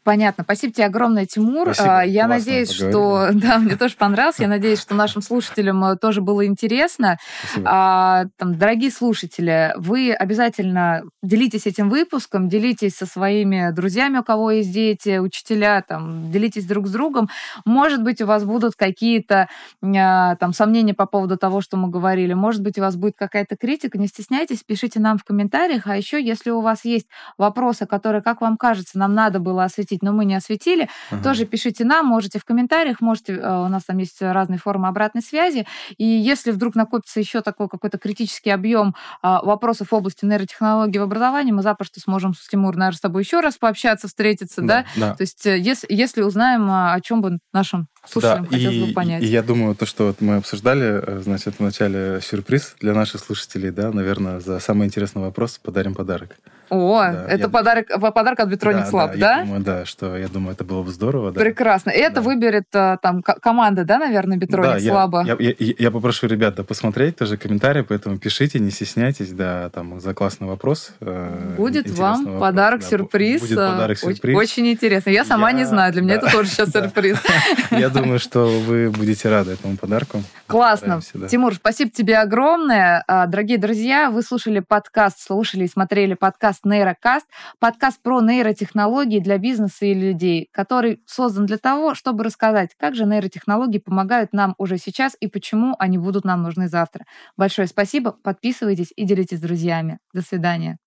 Понятно. Спасибо тебе огромное, Тимур. Спасибо. А, я Классно надеюсь, что [laughs] да, мне тоже понравилось. Я надеюсь, что нашим слушателям э, тоже было интересно. А, там, дорогие слушатели, вы обязательно делитесь этим выпуском, делитесь со своими друзьями, у кого есть дети, учителя, там, делитесь друг с другом. Может быть, у вас будут какие-то а, там сомнения по поводу того, что мы говорили. Может быть, у вас будет какая-то критика. Не стесняйтесь, пишите нам в комментариях. А еще, если у вас есть вопросы, которые, как вам кажется, нам надо было осветить осветить, но мы не осветили, ага. тоже пишите нам, можете в комментариях, можете, э, у нас там есть разные формы обратной связи, и если вдруг накопится еще такой какой-то критический объем а, вопросов в области нейротехнологий в образовании, мы запросто сможем с Тимур, наверное, с тобой еще раз пообщаться, встретиться, да? да? да. То есть э, если, если узнаем, а, о чем бы нашим слушателям да, хотелось и, бы понять. И, я думаю, то, что вот мы обсуждали, э, значит, в начале сюрприз для наших слушателей, да, наверное, за самый интересный вопрос подарим подарок. О, да, это подарок, подарок от Bitronics да, Lab, да? Да, я думаю, да, что я думаю, это было бы здорово. Да. Прекрасно. И это да. выберет э, там команда, да, наверное, Bitronics да, Lab? Я, я, я, я попрошу ребят да, посмотреть тоже комментарии, поэтому пишите, не стесняйтесь, да, там за классный вопрос. Э, будет вам подарок-сюрприз. Да, будет подарок-сюрприз. Очень, очень интересно. Я сама я... не знаю, для меня это тоже сейчас [laughs] сюрприз. [laughs] Я думаю, что вы будете рады этому подарку. Классно. Тимур, спасибо тебе огромное. А, дорогие друзья, вы слушали подкаст, слушали и смотрели подкаст Нейрокаст, подкаст про нейротехнологии для бизнеса и людей, который создан для того, чтобы рассказать, как же нейротехнологии помогают нам уже сейчас и почему они будут нам нужны завтра. Большое спасибо, подписывайтесь и делитесь с друзьями. До свидания.